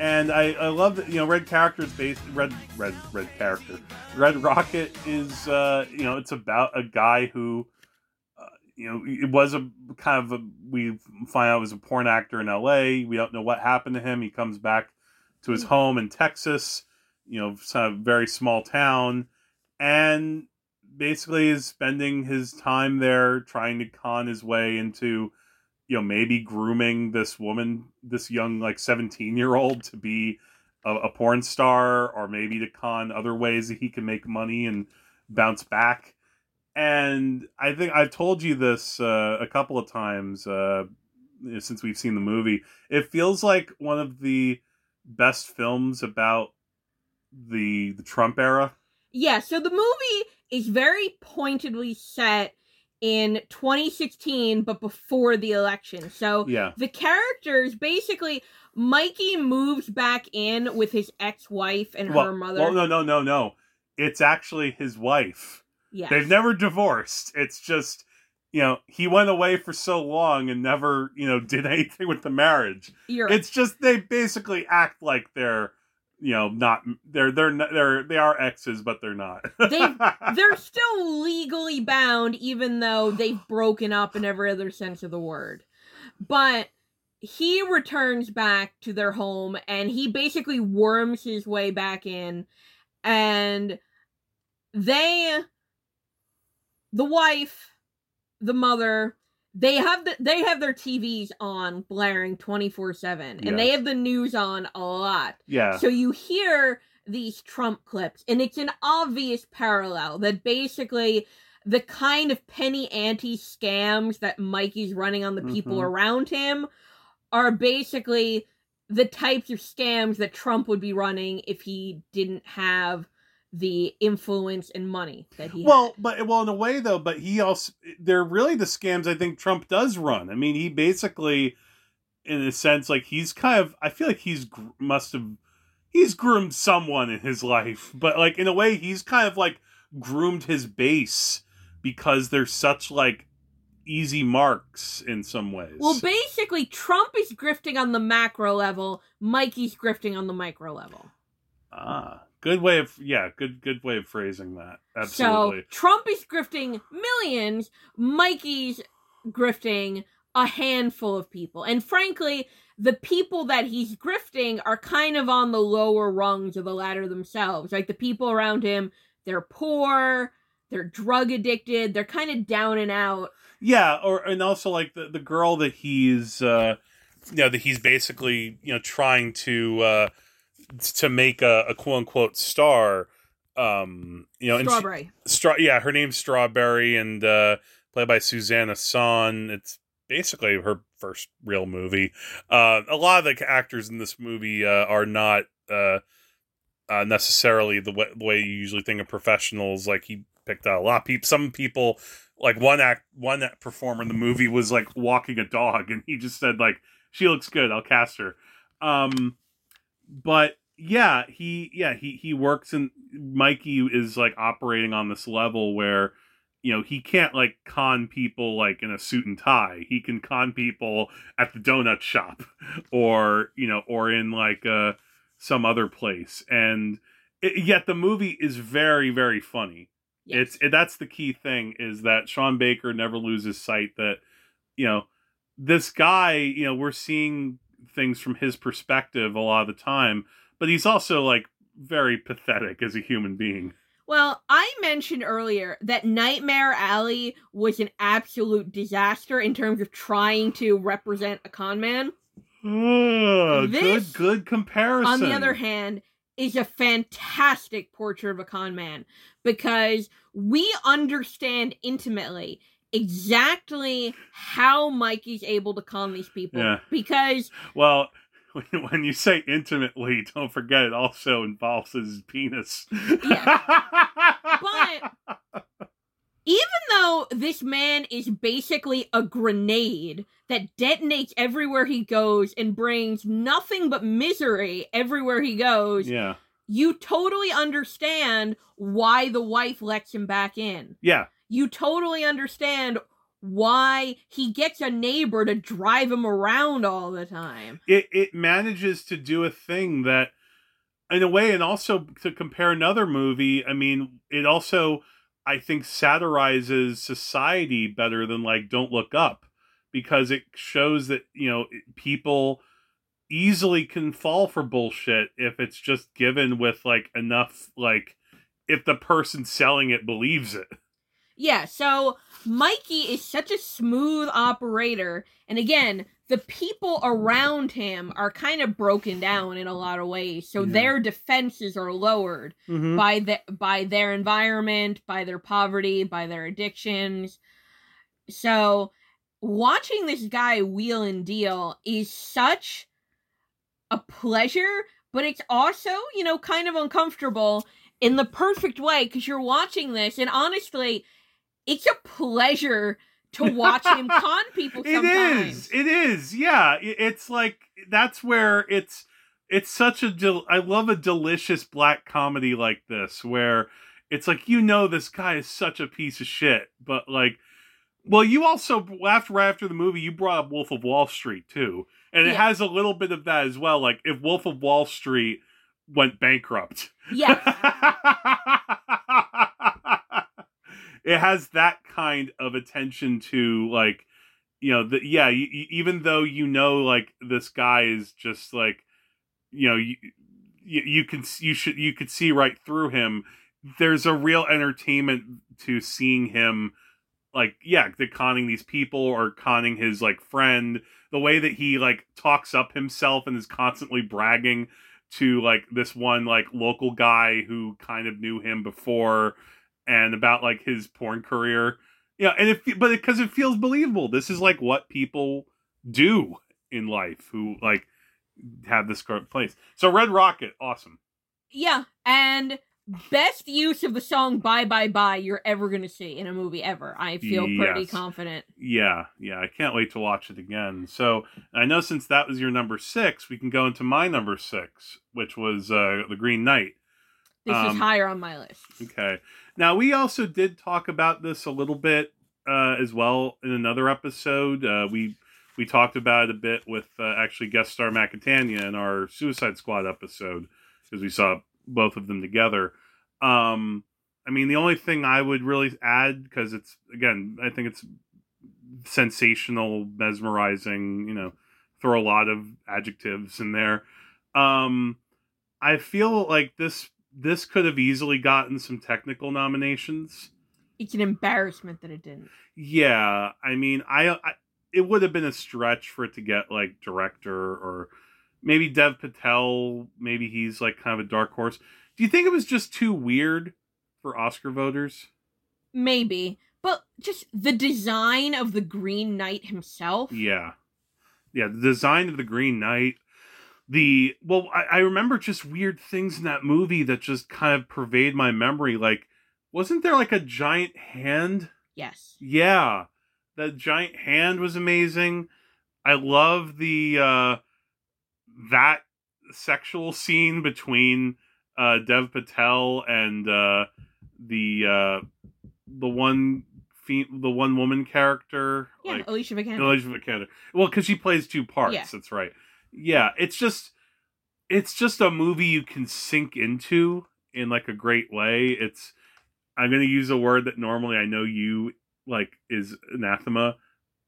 and I, I love that you know red characters based red red red character red rocket is uh you know it's about a guy who uh, you know it was a kind of a, we find out was a porn actor in la we don't know what happened to him. He comes back to his hmm. home in texas you know some very small town and basically is spending his time there trying to con his way into you know maybe grooming this woman this young like 17 year old to be a, a porn star or maybe to con other ways that he can make money and bounce back and i think i've told you this uh, a couple of times uh, since we've seen the movie it feels like one of the best films about the the trump era Yeah, so the movie is very pointedly set in 2016, but before the election. So Yeah. the characters basically, Mikey moves back in with his ex-wife and well, her mother. well no no no no it's actually his wife They've never divorced. It's just, you know, he went away for so long and never, you know, [LAUGHS] did anything with the marriage. You're. It's just they basically act like they're, you know, not they're they're they're they are exes, but they're not. they [LAUGHS] they're still legally bound even though they've broken up in every other sense of the word but he returns back to their home and he basically worms his way back in and they the wife the mother they have the, they have their TVs on blaring 24/7 and they have the news on a lot. Yeah. So you hear these Trump clips and it's an obvious parallel that basically the kind of penny ante scams that Mikey's running on the people Mhm. around him are basically the types of scams that Trump would be running if he didn't have the influence and money that he well, but well, in a way though, but he also they're really the scams I think Trump does run. I mean, he basically, in a sense, like he's kind of. I feel like he's gr- must have he's groomed someone in his life, but like in a way, he's kind of like groomed his base because they're such like easy marks in some ways. Well, basically, Trump is grifting on the macro level. Mikey's grifting on the micro level. ah, good way of yeah, good good way of phrasing that. Absolutely. So Trump is grifting millions. Mikey's grifting a handful of people, and frankly, the people that he's grifting are kind of on the lower rungs of the ladder themselves. Like the people around him, they're poor, they're drug addicted, they're kind of down and out. Yeah, or and also like the the girl that he's uh you know that he's basically you know trying to uh to make a, a quote unquote star um you know and she- Strawberry. yeah her name's strawberry and uh played by Suzanna Son it's basically her first real movie uh a lot of the actors in this movie uh, are not uh uh, necessarily the way, the way you usually think of professionals. Like he picked out a lot of people. Some people, like one act, one performer in the movie was like walking a dog, and he just said like, "She looks good. I'll cast her." Um, but yeah, he yeah he he works and Mikey is like operating on this level where you know he can't like con people like in a suit and tie. He can con people at the donut shop [LAUGHS] or you know or in like uh some other place. And it, yet the movie is very very funny. It's it, that's the key thing is that sean baker never loses sight that you know this guy you know we're seeing things from his perspective a lot of the time but he's also like very pathetic as a human being Well, I mentioned earlier that Nightmare Alley was an absolute disaster in terms of trying to represent a con man. Ugh, This, good good comparison On the other hand, is a fantastic portrait of a con man because we understand intimately exactly how Mike is able to con these people Yeah. because Well, when, you say intimately, don't forget it also involves his penis. but even though this man is basically a grenade that detonates everywhere he goes and brings nothing but misery everywhere he goes, yeah. you totally understand why the wife lets him back in. Yeah. You totally understand why he gets a neighbor to drive him around all the time. It it manages to do a thing that in a way and also to compare another movie, I mean, it also I think satirizes society better than like Don't Look Up because it shows that, you know, people easily can fall for bullshit if it's just given with like enough like if the person selling it believes it. Yeah, so Mikey is such a smooth operator, and again, the people around him are kind of broken down in a lot of ways. So Yeah. their defenses are lowered Mhm. by the by their environment, by their poverty, by their addictions. So watching this guy wheel and deal is such a pleasure, but it's also, you know, kind of uncomfortable in the perfect way because you're watching this, and honestly, it's a pleasure to watch him [LAUGHS] con people It sometimes. is. It is. Yeah. It's like that's where it's it's such a del- I love a delicious black comedy like this where it's like you know this guy is such a piece of shit, but like well, you also after after the movie you brought up Wolf of Wall Street too, and it Yeah. has a little bit of that as well. Like if Wolf of Wall Street went bankrupt, Yes. [LAUGHS] it has that kind of attention to like you know the, yeah you- even though you know like this guy is just like you know you, you you can you should you could see right through him there's a real entertainment to seeing him like yeah the conning these people or conning his like friend the way that he like talks up himself and is constantly bragging to like this one like local guy who kind of knew him before and about like his porn career yeah and it fe- but because it feels believable this is like what people do in life who like have this current place so red rocket awesome Yeah, and best use of the song "Bye Bye Bye" you're ever gonna see in a movie ever. I feel pretty Yes. confident. Yeah, yeah, I can't wait to watch it again. So I know since that was your number six, we can go into my number six, which was uh, the Green Knight. This is Um, higher on my list. Okay. Now we also did talk about this a little bit uh, as well in another episode. Uh, we we talked about it a bit with uh, actually guest star Macatania in our Suicide Squad episode because we saw both of them together. Um, I mean, the only thing I would really add because it's again, I think it's sensational, mesmerizing. You know, throw a lot of adjectives in there. Um, I feel like this this could have easily gotten some technical nominations. It's an embarrassment that it didn't. Yeah, I mean, I, I it would have been a stretch for it to get like director or maybe Dev Patel. Maybe he's like kind of a dark horse. Do you think it was just too weird for Oscar voters? Maybe, but just the design of the Green Knight himself. Yeah, yeah. The design of the Green Knight. The well, I, I remember just weird things in that movie that just kind of pervade my memory. Like, wasn't there like a giant hand? Yes. Yeah, that giant hand was amazing. I love the uh that sexual scene between uh Dev Patel and uh the uh the one fe- the one woman character Yeah, like Alicia Vikander. Alicia Vikander. Well, cuz she plays two parts, Yeah. that's right. Yeah, it's just it's just a movie you can sink into in like a great way. It's I'm going to use a word that normally I know you like is anathema.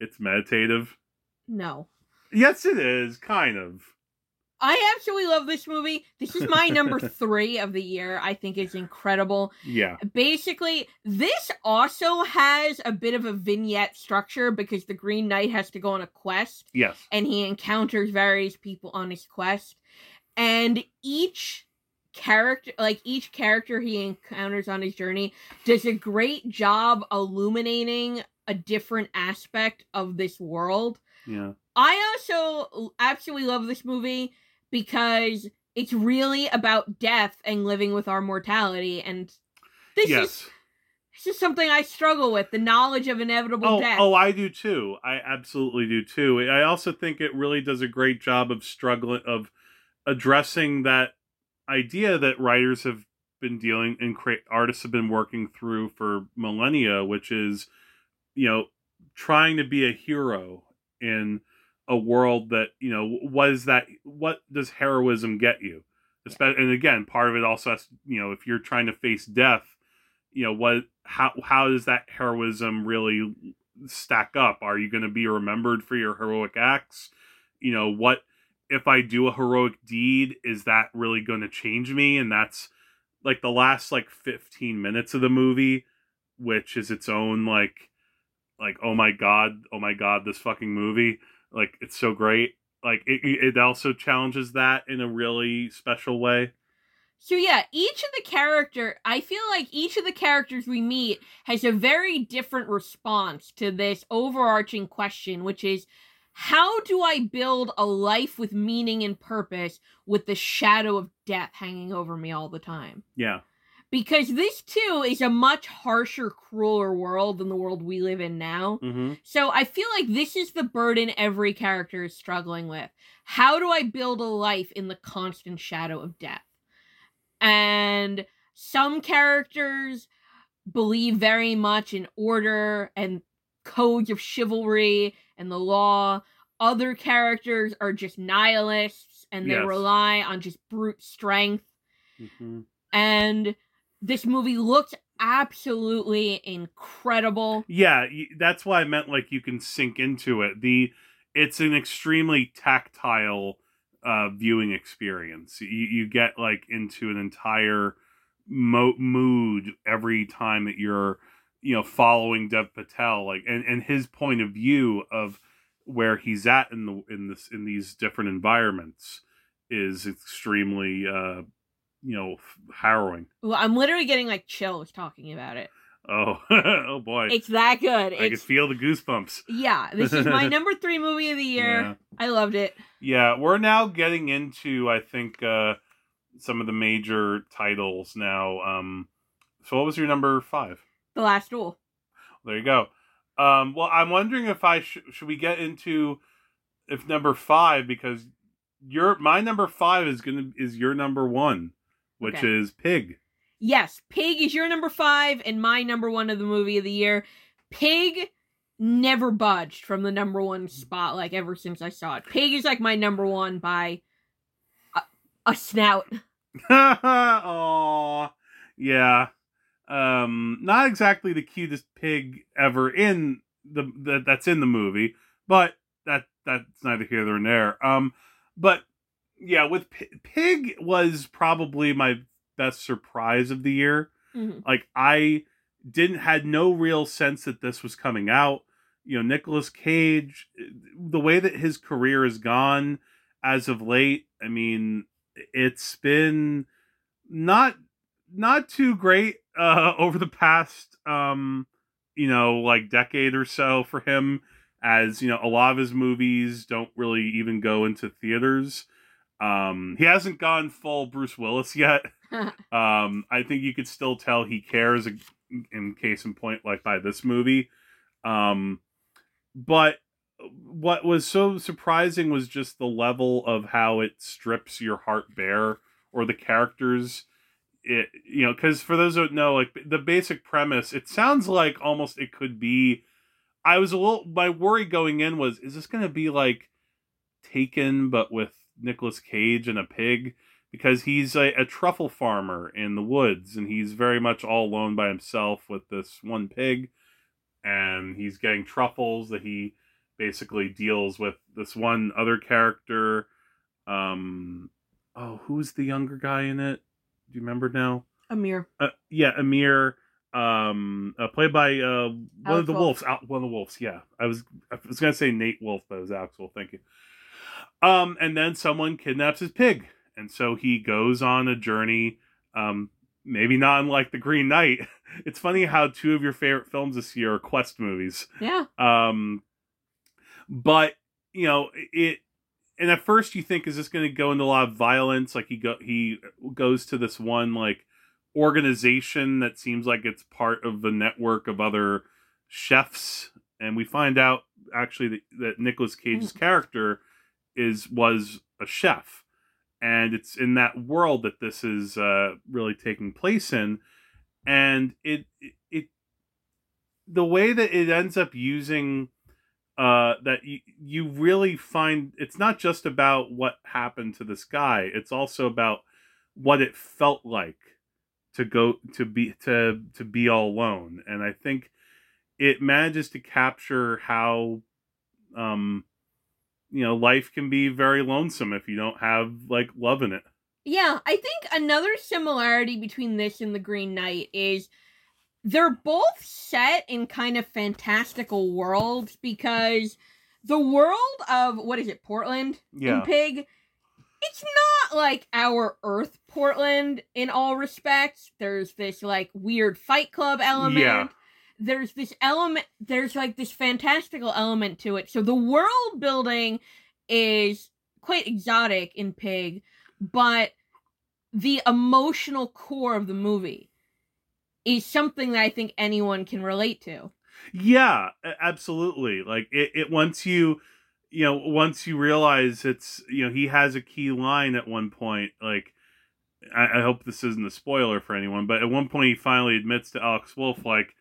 It's meditative. No. Yes, it is kind of. I absolutely love this movie. This is my number [LAUGHS] three of the year. I think it's incredible. Yeah. Basically, this also has a bit of a vignette structure because the Green Knight has to go on a quest. Yes. And he encounters various people on his quest. And each character like each character he encounters on his journey does a great job illuminating a different aspect of this world. Yeah. I also absolutely love this movie because it's really about death and living with our mortality and this yes. is this is something I struggle with, the knowledge of inevitable Oh, death. oh, I do too. I absolutely do too. I also think it really does a great job of struggling of addressing that idea that writers have been dealing and create artists have been working through for millennia, which is, you know, trying to be a hero in a world that you know what is that what does heroism get you? Espe- and again part of it also has you know if you're trying to face death you know what how how does that heroism really stack up? Are you going to be remembered for your heroic acts? You know what if i do a heroic deed is that really going to change me? And that's like the last like 15 minutes of the movie which is its own like like oh my god oh my god this fucking movie like it's so great. Like it, it also challenges that in a really special way. So yeah, each of the character, I feel like each of the characters we meet has a very different response to this overarching question, which is how do I build a life with meaning and purpose with the shadow of death hanging over me all the time? yeah Because this too is a much harsher, crueler world than the world we live in now. mm-hmm. So I feel like this is the burden every character is struggling with. How do I build a life in the constant shadow of death? And some characters believe very much in order and codes of chivalry and the law. Other characters are just nihilists and they Yes. rely on just brute strength. Mm-hmm. And this movie looks absolutely incredible. yeah that's why i meant like you can sink into it the it's an extremely tactile uh viewing experience you, you get like into an entire mo- mood every time that you're you know following dev patel like and and his point of view of where he's at in the in this in these different environments is extremely uh you know harrowing Well, I'm literally getting like chills talking about it. oh [LAUGHS] oh boy It's that good. i can feel the goosebumps yeah. This is my [LAUGHS] number three movie of the year. Yeah. I loved it. Yeah, we're now getting into I think uh some of the major titles now. Um so what was your number 5? The Last Duel. There you go. Um well, I'm wondering if I sh- should we get into if number 5 because your my number 5 is to is your number 1, which Okay. is Pig. Yes, Pig is your number five and my number one of the movie of the year. Pig never budged from the number one spot like ever since I saw it. Pig is like my number one by a, a snout. [LAUGHS] [LAUGHS] Aw. Yeah. Um not exactly the cutest pig ever in the, the that's in the movie, but that that's neither here nor there. Um but yeah, with P- Pig was probably my best surprise of the year. Mhm. Like I didn't had no real sense that this was coming out. You know, Nicolas Cage, the way that his career has gone as of late, I mean, it's been not not too great uh [LAUGHS] over the past um you know like decade or so for him as you know a lot of his movies don't really even go into theaters um he hasn't gone full bruce willis yet. [LAUGHS] Um i think you could still tell he cares in case in point like by this movie. Um but what was so surprising was just the level of how it strips your heart bare or the characters. It you know because for those who don't know like the basic premise it sounds like almost it could be i was a little my worry going in was is this going to be like taken but with Nicolas cage and a pig because he's a, a truffle farmer in the woods and he's very much all alone by himself with this one pig and he's getting truffles that he basically deals with this one other character um oh who's the younger guy in it do you remember now Amir. uh, yeah amir um uh, played by uh one Alex of the Wolff. wolves one of the wolves yeah i was i was gonna say nate wolf but it was axel thank you um and then someone kidnaps his pig and so he goes on a journey. Um, maybe not unlike the Green Knight. [LAUGHS] It's funny how two of your favorite films this year are quest movies. Yeah. Um, but you know it, and at first you think is this going to go into a lot of violence? Like he go he goes to this one like organization that seems like it's part of a network of other chefs, and we find out actually that, that Nicolas Cage's character is was a chef, and it's in that world that this is uh, really taking place in, and it it, it the way that it ends up using uh that you, you really find it's not just about what happened to this guy. It's also about what it felt like to go to be to to be all alone. And i think it manages to capture how um you know life can be very lonesome if you don't have like love in it Yeah, I think another similarity between this and The Green Knight is they're both set in kind of fantastical worlds because the world of what is it, Portland Yeah. Pig, it's not like our Earth Portland in all respects. There's this like weird fight club element. Yeah. There's this element there's like this fantastical element to it. So the world building is quite exotic in Pig, but the emotional core of the movie is something that I think anyone can relate to. Yeah, absolutely. Like it, it once you you know, once you realize it's you know, he has a key line at one point, like I, I hope this isn't a spoiler for anyone, but at one point he finally admits to Alex Wolff like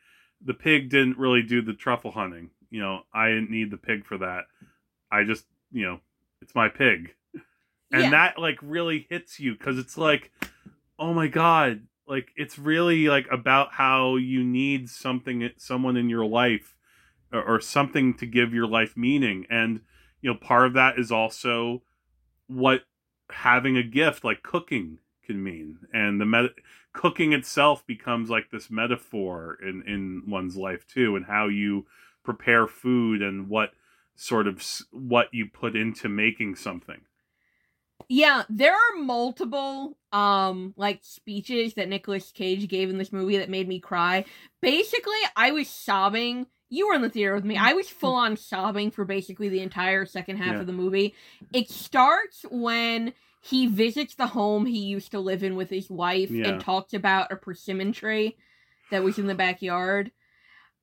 the pig didn't really do the truffle hunting. You know, I didn't need the pig for that. I just, you know, it's my pig. And Yeah. that like really hits you cuz it's like oh my god, like it's really like about how you need something someone in your life or, or something to give your life meaning and you know part of that is also what having a gift like cooking can mean and the met- cooking itself becomes like this metaphor in in one's life too and how you prepare food and what sort of s- what you put into making something Yeah, there are multiple um like speeches that Nicolas Cage gave in this movie that made me cry. Basically, I was sobbing. You were in the theater with me. I was full on sobbing for basically the entire second half Yeah. of the movie. It starts when he visits the home he used to live in with his wife Yeah. and talks about a persimmon tree that was in the backyard.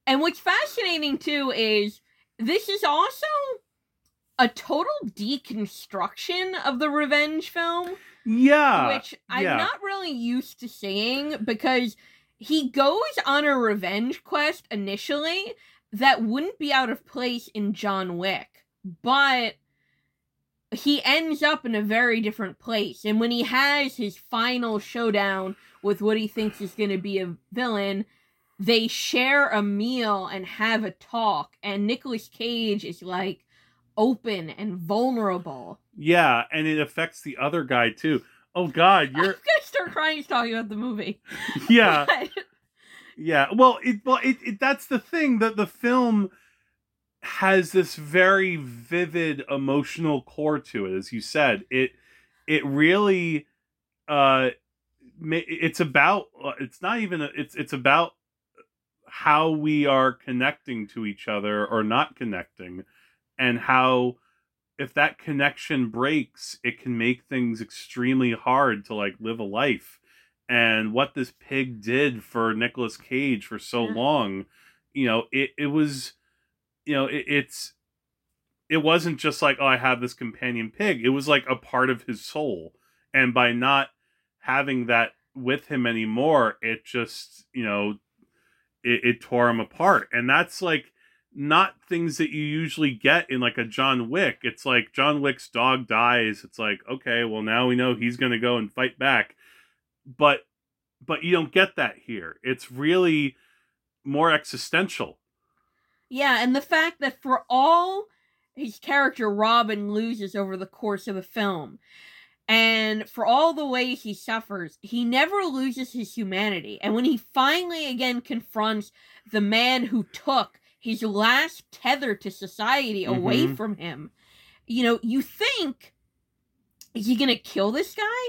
And what's fascinating too is this is also a total deconstruction of the revenge film. Yeah. Which I'm yeah. not really used to seeing because he goes on a revenge quest initially that wouldn't be out of place in John Wick, but he ends up in a very different place. And when he has his final showdown with what he thinks is going to be a villain, they share a meal and have a talk. And Nicolas Cage is like open and vulnerable. Yeah, and it affects the other guy too. Oh God, I'm you're gonna start crying just talking about the movie. [LAUGHS] yeah, [LAUGHS] yeah. Well, it well it, it that's the thing that the film has this very vivid emotional core to it, as you said. It it really uh it's about uh, it's not even a, it's it's about how we are connecting to each other or not connecting and how if that connection breaks it can make things extremely hard to like live a life and what this pig did for Nicolas Cage for so Yeah. long you know it it was you know it, it's it wasn't just like oh I have this companion pig. It was like a part of his soul. And by not having that with him anymore it just you know it, it tore him apart. And that's like not things that you usually get in like a john wick. It's like john wick's dog dies. It's like okay well now we know he's gonna go and fight back. But but you don't get that here. It's really more existential Yeah, and the fact that for all his character Robin loses over the course of the film, and for all the ways he suffers, he never loses his humanity. And when he finally again confronts the man who took his last tether to society away Mhm. from him, you know, you think is he gonna kill this guy?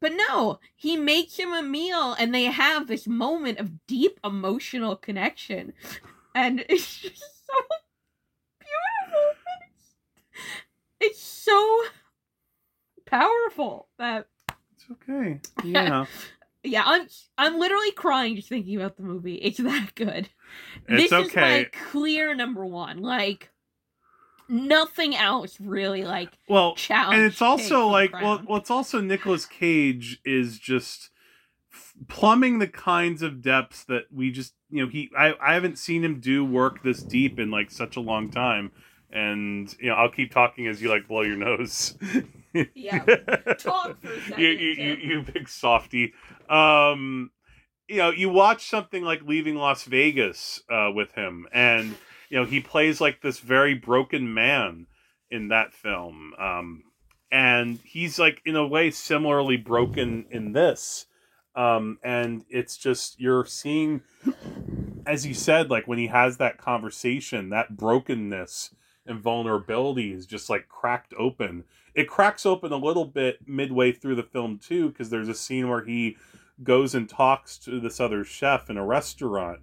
But no, he makes him a meal and they have this moment of deep emotional connection. And it's just so beautiful. It's, it's so powerful that It's okay. Yeah. [LAUGHS] yeah, I'm I'm literally crying just thinking about the movie. It's that good. It's this is my okay. clear number one. Like nothing else really like well and it's also like well, well it's also Nicolas Cage is just f- plumbing the kinds of depths that we just you know he I, I haven't seen him do work this deep in like such a long time. And you know I'll keep talking as you like blow your nose. [LAUGHS] Yeah. Talk for a second. you, you, you, you big softy. Um you know you watch something like leaving las vegas uh with him. And you know he plays like this very broken man in that film. Um and he's like in a way similarly broken in this um and it's just you're seeing as you said like when he has that conversation that brokenness and vulnerability is just like cracked open it cracks open a little bit midway through the film too because there's a scene where he goes and talks to this other chef in a restaurant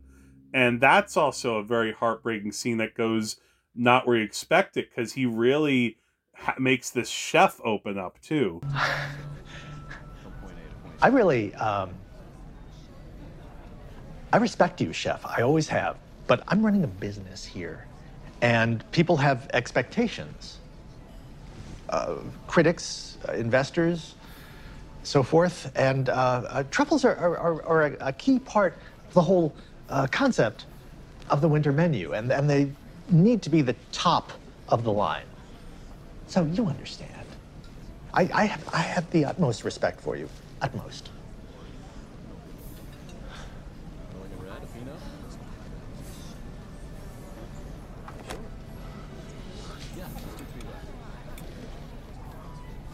and that's also a very heartbreaking scene that goes not where you expect it because he really ha- makes this chef open up too I really, um, I respect you, chef. I always have. But I'm running a business here, and people have expectations. Uh, critics, uh, investors, so forth. And uh, uh, truffles are, are, are, a, a key part of the whole uh, concept of the winter menu, and, and they need to be the top of the line. So you understand. I, I, have, I have the utmost respect for you. Utmost.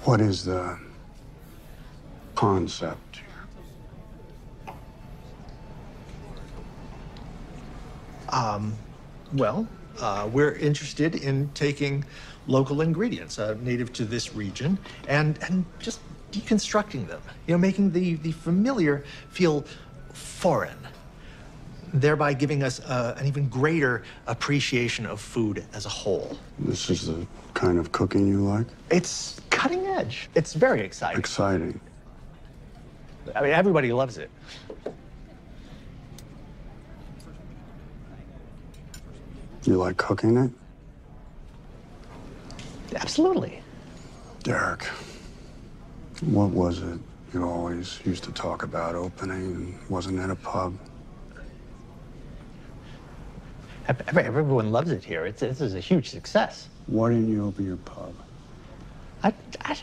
What is the concept? Um, well, uh, we're interested in taking local ingredients uh, native to this region and, and just deconstructing them, you know, making the, the familiar feel foreign, thereby giving us uh, an even greater appreciation of food as a whole. This is the kind of cooking you like? It's cutting edge. It's very exciting. Exciting. I mean, everybody loves it. You like cooking it? Absolutely. Derek, what was it you always used to talk about opening? Wasn't it a pub? Ev- ev- Everyone loves it here. It's, this is a huge success. Why didn't you open your pub? I, I,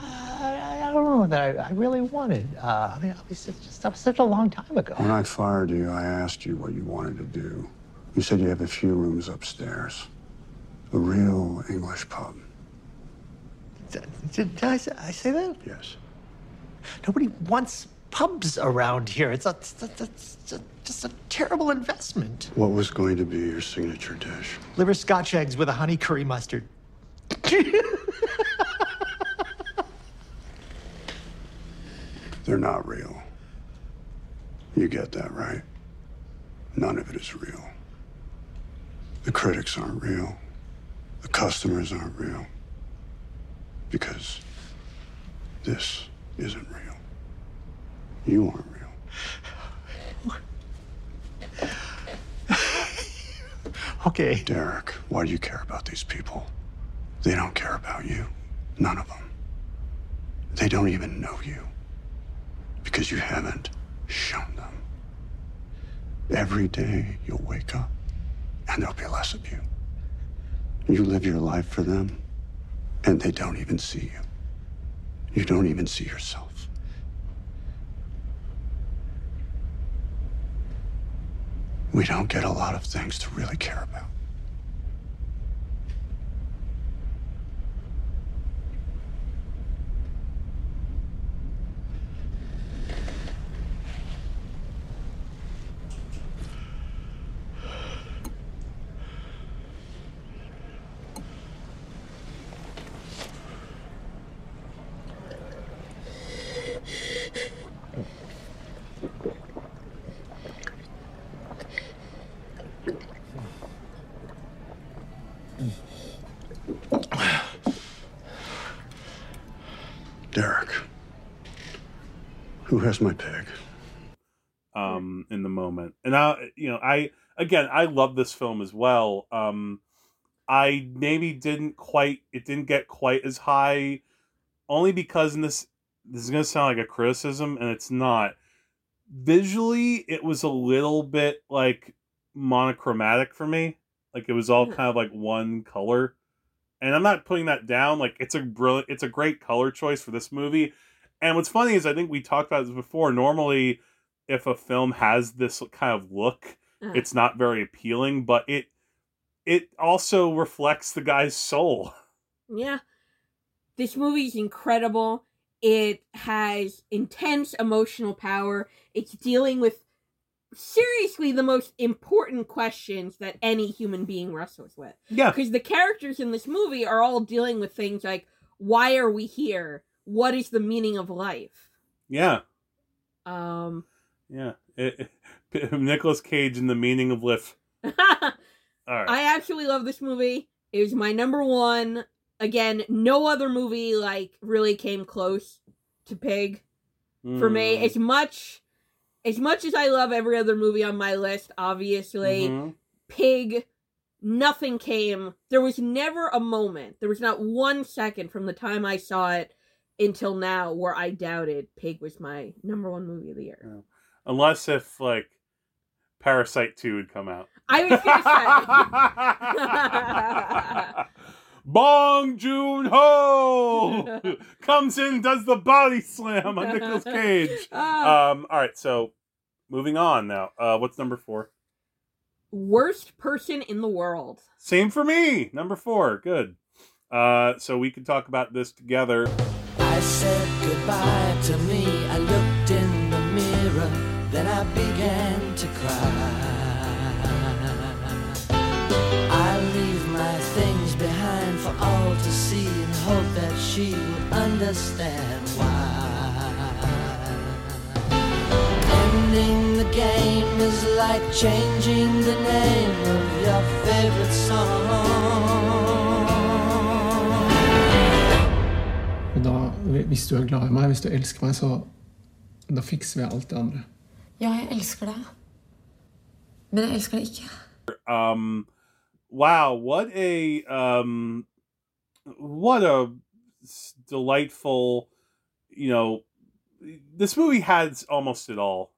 I, I don't know that I, I really wanted. Uh, I mean, was just that was such a long time ago. When I fired you, I asked you what you wanted to do. You said you have a few rooms upstairs. A real English pub. Did, did I, say, I say that? Yes. Nobody wants pubs around here. It's, a, it's, a, it's a, just a terrible investment. What was going to be your signature dish? Liver scotch eggs with a honey curry mustard. [LAUGHS] They're not real. You get that, right? None of it is real. The critics aren't real. The customers aren't real. Because this isn't real. You aren't real. [LAUGHS] Okay. Derek, why do you care about these people? They don't care about you. None of them. They don't even know you. Because you haven't shown them. Every day you'll wake up and there'll be less of you. You live your life for them and they don't even see you. You don't even see yourself. We don't get a lot of things to really care about. Who my pig? um in the moment. And i you know i again i love this film as well. Um i maybe didn't quite it didn't get quite as high only because in this this is going to sound like a criticism and it's not. Visually it was a little bit like monochromatic for me. Like it was all Hmm. kind of like one color. And i'm not putting that down. Like it's a brilliant it's a great color choice for this movie and what's funny is i think we talked about this before normally if a film has this kind of look Uh-huh. it's not very appealing but it it also reflects the guy's soul [LAUGHS] Yeah. This movie is incredible. It has intense emotional power. It's dealing with seriously the most important questions that any human being wrestles with. Yeah. Because the characters in this movie are all dealing with things like why are we here? What is the meaning of life? yeah Um yeah it, it, [LAUGHS] Nicolas Cage and the meaning of life [LAUGHS] all right I actually love this movie. It was my number one. Again, no other movie like really came close to Pig for me. Mm. As much as much as I love every other movie on my list, obviously, Mhm. Pig, nothing came. There was never a moment. There was not one second from the time I saw it until now where I doubted Pig was my number one movie of the year. unless if like Parasite 2 would come out I was [LAUGHS] gonna. Bong Joon Ho [LAUGHS] comes in, does the body slam on Nicolas Cage. [LAUGHS] Ah. Um, all right, so moving on now. Uh, what's number four? Worst person in the world. Same for me. Number four. Good. Uh, so we can talk about this together. Said goodbye to me. I looked in the mirror, then I began to cry. I leave my things behind for all to see and hope that she would understand why. Ending the game is like changing the name of your favorite song. Hvis du er glad i meg, hvis du elsker meg, så da fikser vi alt det andre. Ja, jeg elsker deg. Men jeg elsker deg ikke. Um, wow, what a um, what a delightful, you know, this movie has almost it all.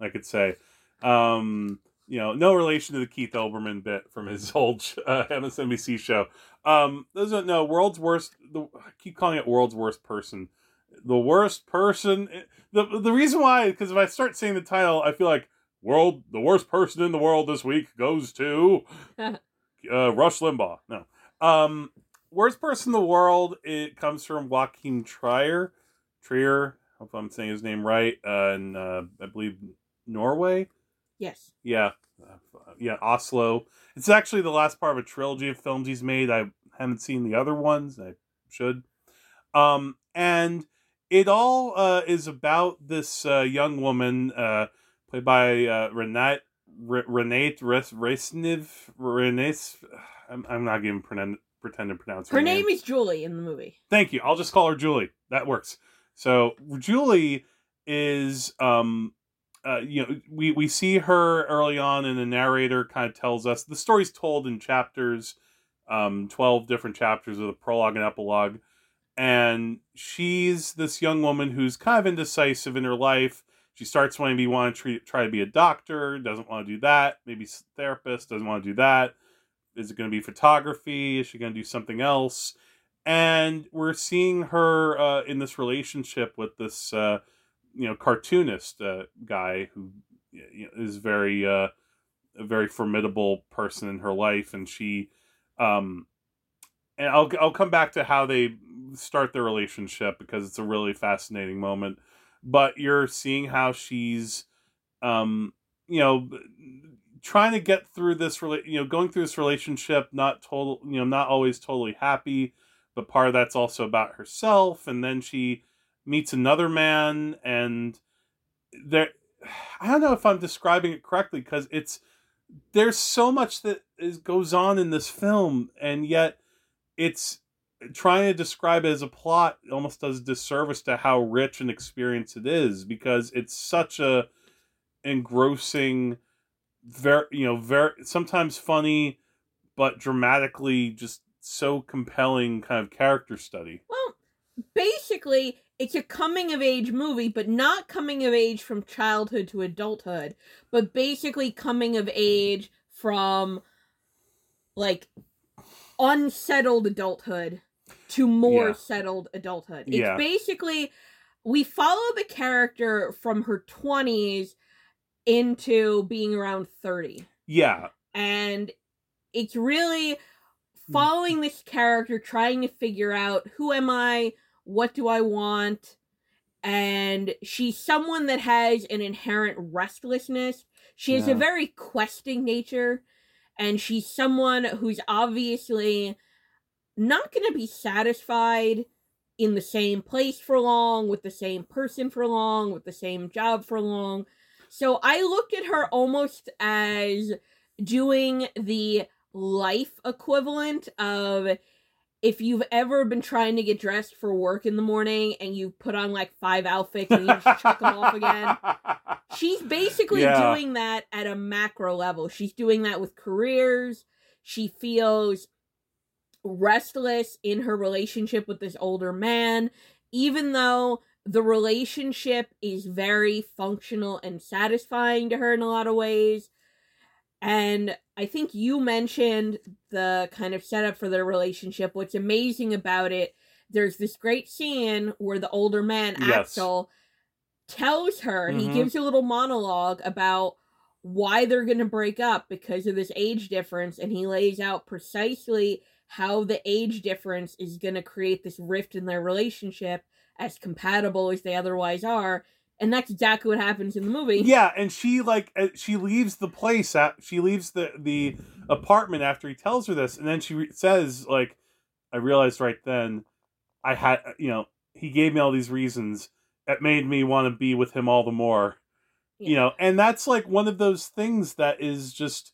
I could say, um, you know, no relation to the Keith Olbermann bit from his [LAUGHS] old uh, MSNBC show. Um, those don't know world's worst. The, I keep calling it world's worst person. The worst person. The the reason why because if I start saying the title, I feel like world the worst person in the world this week goes to [LAUGHS] uh, Rush Limbaugh. No. Um, worst person in the world. It comes from Joachim Trier. Trier. Hope I'm saying his name right. Uh, and uh, I believe Norway. Yes. Yeah, uh, yeah, Oslo. It's actually the last part of a trilogy of films he's made. I haven't seen the other ones. I should. Um, and it all uh, is about this uh, young woman, uh, played by uh, Renate R- Renate Res- Resniv. Renes. I'm, I'm not even pretend, pretend to pronounce her, Her name is Julie in the movie. Thank you. I'll just call her Julie. That works. So Julie is um uh, you know, we, we see her early on, and the narrator kind of tells us the story's told in chapters, um, 12 different chapters with a prologue and epilogue. And she's this young woman who's kind of indecisive in her life. She starts wanting to be, want to try to be a doctor, doesn't want to do that. Maybe therapist, doesn't want to do that. Is it going to be photography? Is she going to do something else? And we're seeing her uh, in this relationship with this. Uh, you know cartoonist uh, guy who you know, is very uh, a very formidable person in her life, and she um, and I'll I'll come back to how they start their relationship because it's a really fascinating moment. But you're seeing how she's um, you know trying to get through this you know going through this relationship not total you know not always totally happy but part of that's also about herself and then she meets another man and there i don't know if i'm describing it correctly because it's there's so much that is goes on in this film and yet it's trying to describe it as a plot almost does disservice to how rich an experience it is because it's such a engrossing very you know very sometimes funny but dramatically just so compelling kind of character study. Well, basically, it's a coming of age movie, but not coming of age from childhood to adulthood, but basically coming of age from like unsettled adulthood to more Yeah. settled adulthood. It's Yeah. basically we follow the character from her 20s into being around 30 yeah and it's really hmm. following this character trying to figure out who am i what do i want? And she's someone that has an inherent restlessness. She has Yeah. a very questing nature and she's someone who's obviously not going to be satisfied in the same place for long with the same person for long with the same job for long. So I looked at her almost as doing the life equivalent of if you've ever been trying to get dressed for work in the morning and you put on like five outfits and you just chuck them off again. [LAUGHS] She's basically Yeah. doing that at a macro level. She's doing that with careers. She feels restless in her relationship with this older man, even though the relationship is very functional and satisfying to her in a lot of ways. And I think you mentioned the kind of setup for their relationship. What's amazing about it, there's this great scene where the older man, Yes. Axel, tells her, he Mhm. gives a little monologue about why they're going to break up because of this age difference. And he lays out precisely how the age difference is going to create this rift in their relationship as compatible as they otherwise are. And that's exactly what happens in the movie. Yeah, and she like uh, she leaves the place. At, she leaves the the apartment after he tells her this, and then she re- says like, "I realized right then, I had you know he gave me all these reasons. It made me want to be with him all the more." You know, and that's like one of those things that is just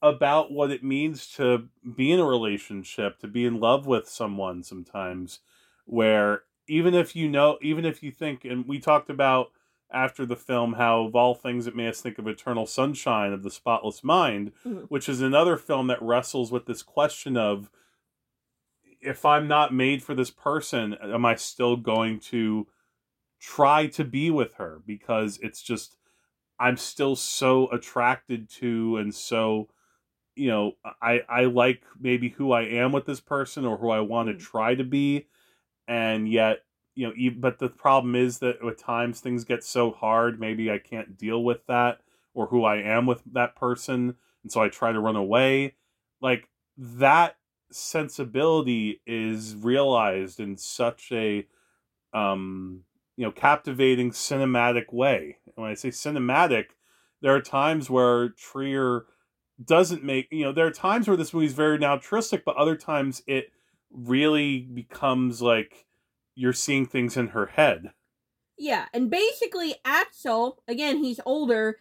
about what it means to be in a relationship, to be in love with someone sometimes, where even if you know, even if you think, and we talked about after the film how of all things it made us think of Eternal Sunshine of the Spotless Mind, Mhm. which is another film that wrestles with this question of if I'm not made for this person, am I still going to try to be with her? Because it's just I'm still so attracted to and so you know I I like maybe who I am with this person or who I want to try to be and yet you know e- but the problem is that at times things get so hard maybe I can't deal with that or who I am with that person and so I try to run away. Like that sensibility is realized in such a um you know captivating cinematic way. And when i say cinematic there are times where trier doesn't make you know there are times where this movie is very naturalistic but other times it really becomes like you're seeing things in her head Yeah, and basically Axel, again, he's older.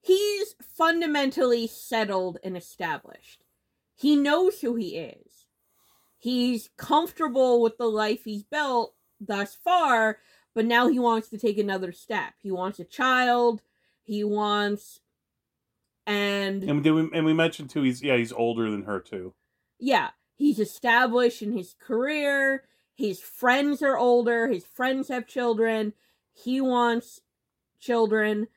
He's fundamentally settled and established. He knows who he is. He's comfortable with the life he's built thus far, but now he wants to take another step. He wants a child. He wants and and, we, and we mentioned too he's yeah he's older than her too yeah, he's established in his career. His friends are older. His friends have children. He wants children.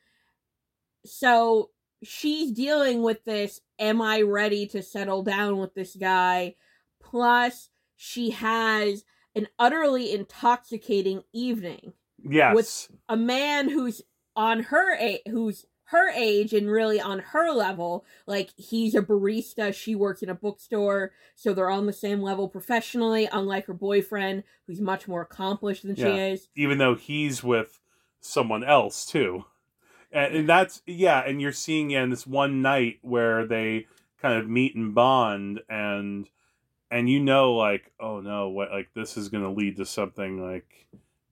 So she's dealing with this am I ready to settle down with this guy? Plus, she has an utterly intoxicating evening yes with a man who's on her a- who's her age and really on her level like he's a barista she works in a bookstore so they're on the same level professionally unlike her boyfriend who's much more accomplished than she is. even though he's with someone else too. And, and that's yeah and you're seeing yeah, in this one night where they kind of meet and bond and and you know like oh no what like this is going to lead to something like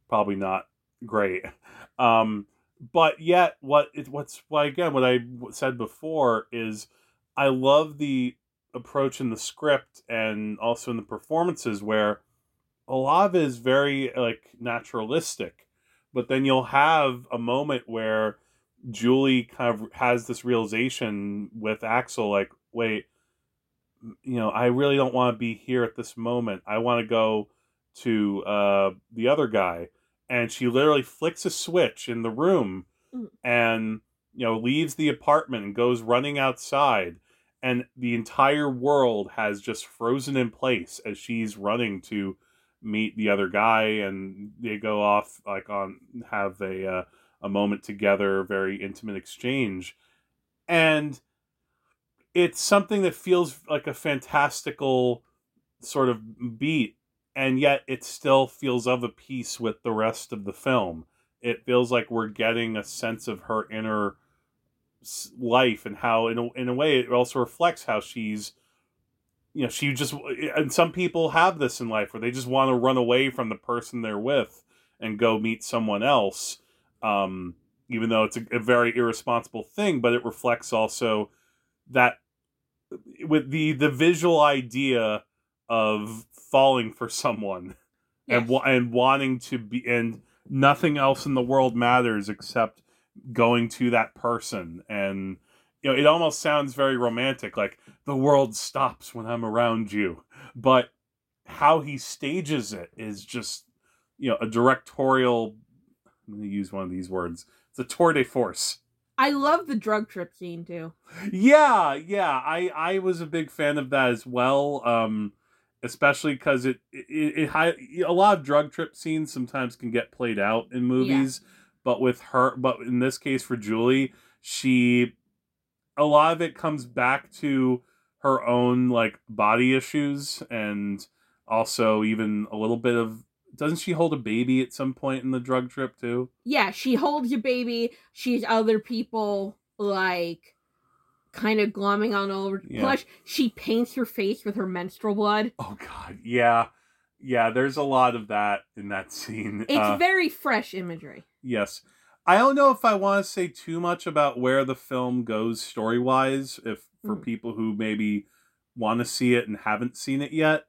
probably not great. Um but yet what it what's why again what i said before is i love the approach in the script and also in the performances where a lot of it is very like naturalistic, but then you'll have a moment where Julie kind of has this realization with Axel, like, wait, you know, I really don't want to be here at this moment. I want to go to uh, the other guy. And she literally flicks a switch in the room Mm. and, you know, leaves the apartment and goes running outside. And the entire world has just frozen in place as she's running to meet the other guy. And they go off, like, on, have a, uh, a moment together, very intimate exchange. And it's something that feels like a fantastical sort of beat and yet it still feels of a piece with the rest of the film. It feels like we're getting a sense of her inner life and how in a, in a way it also reflects how she's you know she just and some people have this in life where they just want to run away from the person they're with and go meet someone else um even though it's a, a very irresponsible thing but it reflects also that with the the visual idea of falling for someone and and wanting to be and nothing else in the world matters except going to that person. And you know it almost sounds very romantic like the world stops when I'm around you. But how he stages it is just you know a directorial I'm going to use one of these words it's a tour de force. I love the drug trip scene too. yeah yeah i i was a big fan of that as well. Um especially because it it, it, it a lot of drug trip scenes sometimes can get played out in movies but with her but in this case for julie she a lot of it comes back to her own like body issues and also even a little bit of doesn't she hold a baby at some point in the drug trip too Yeah, she holds a baby. She's other people like kind of glomming on all over. Yeah. Plus, she paints her face with her menstrual blood. oh god yeah yeah there's a lot of that in that scene It's Uh, very fresh imagery. Yes. I don't know if I want to say too much about where the film goes story wise, if for Mm. people who maybe want to see it and haven't seen it yet.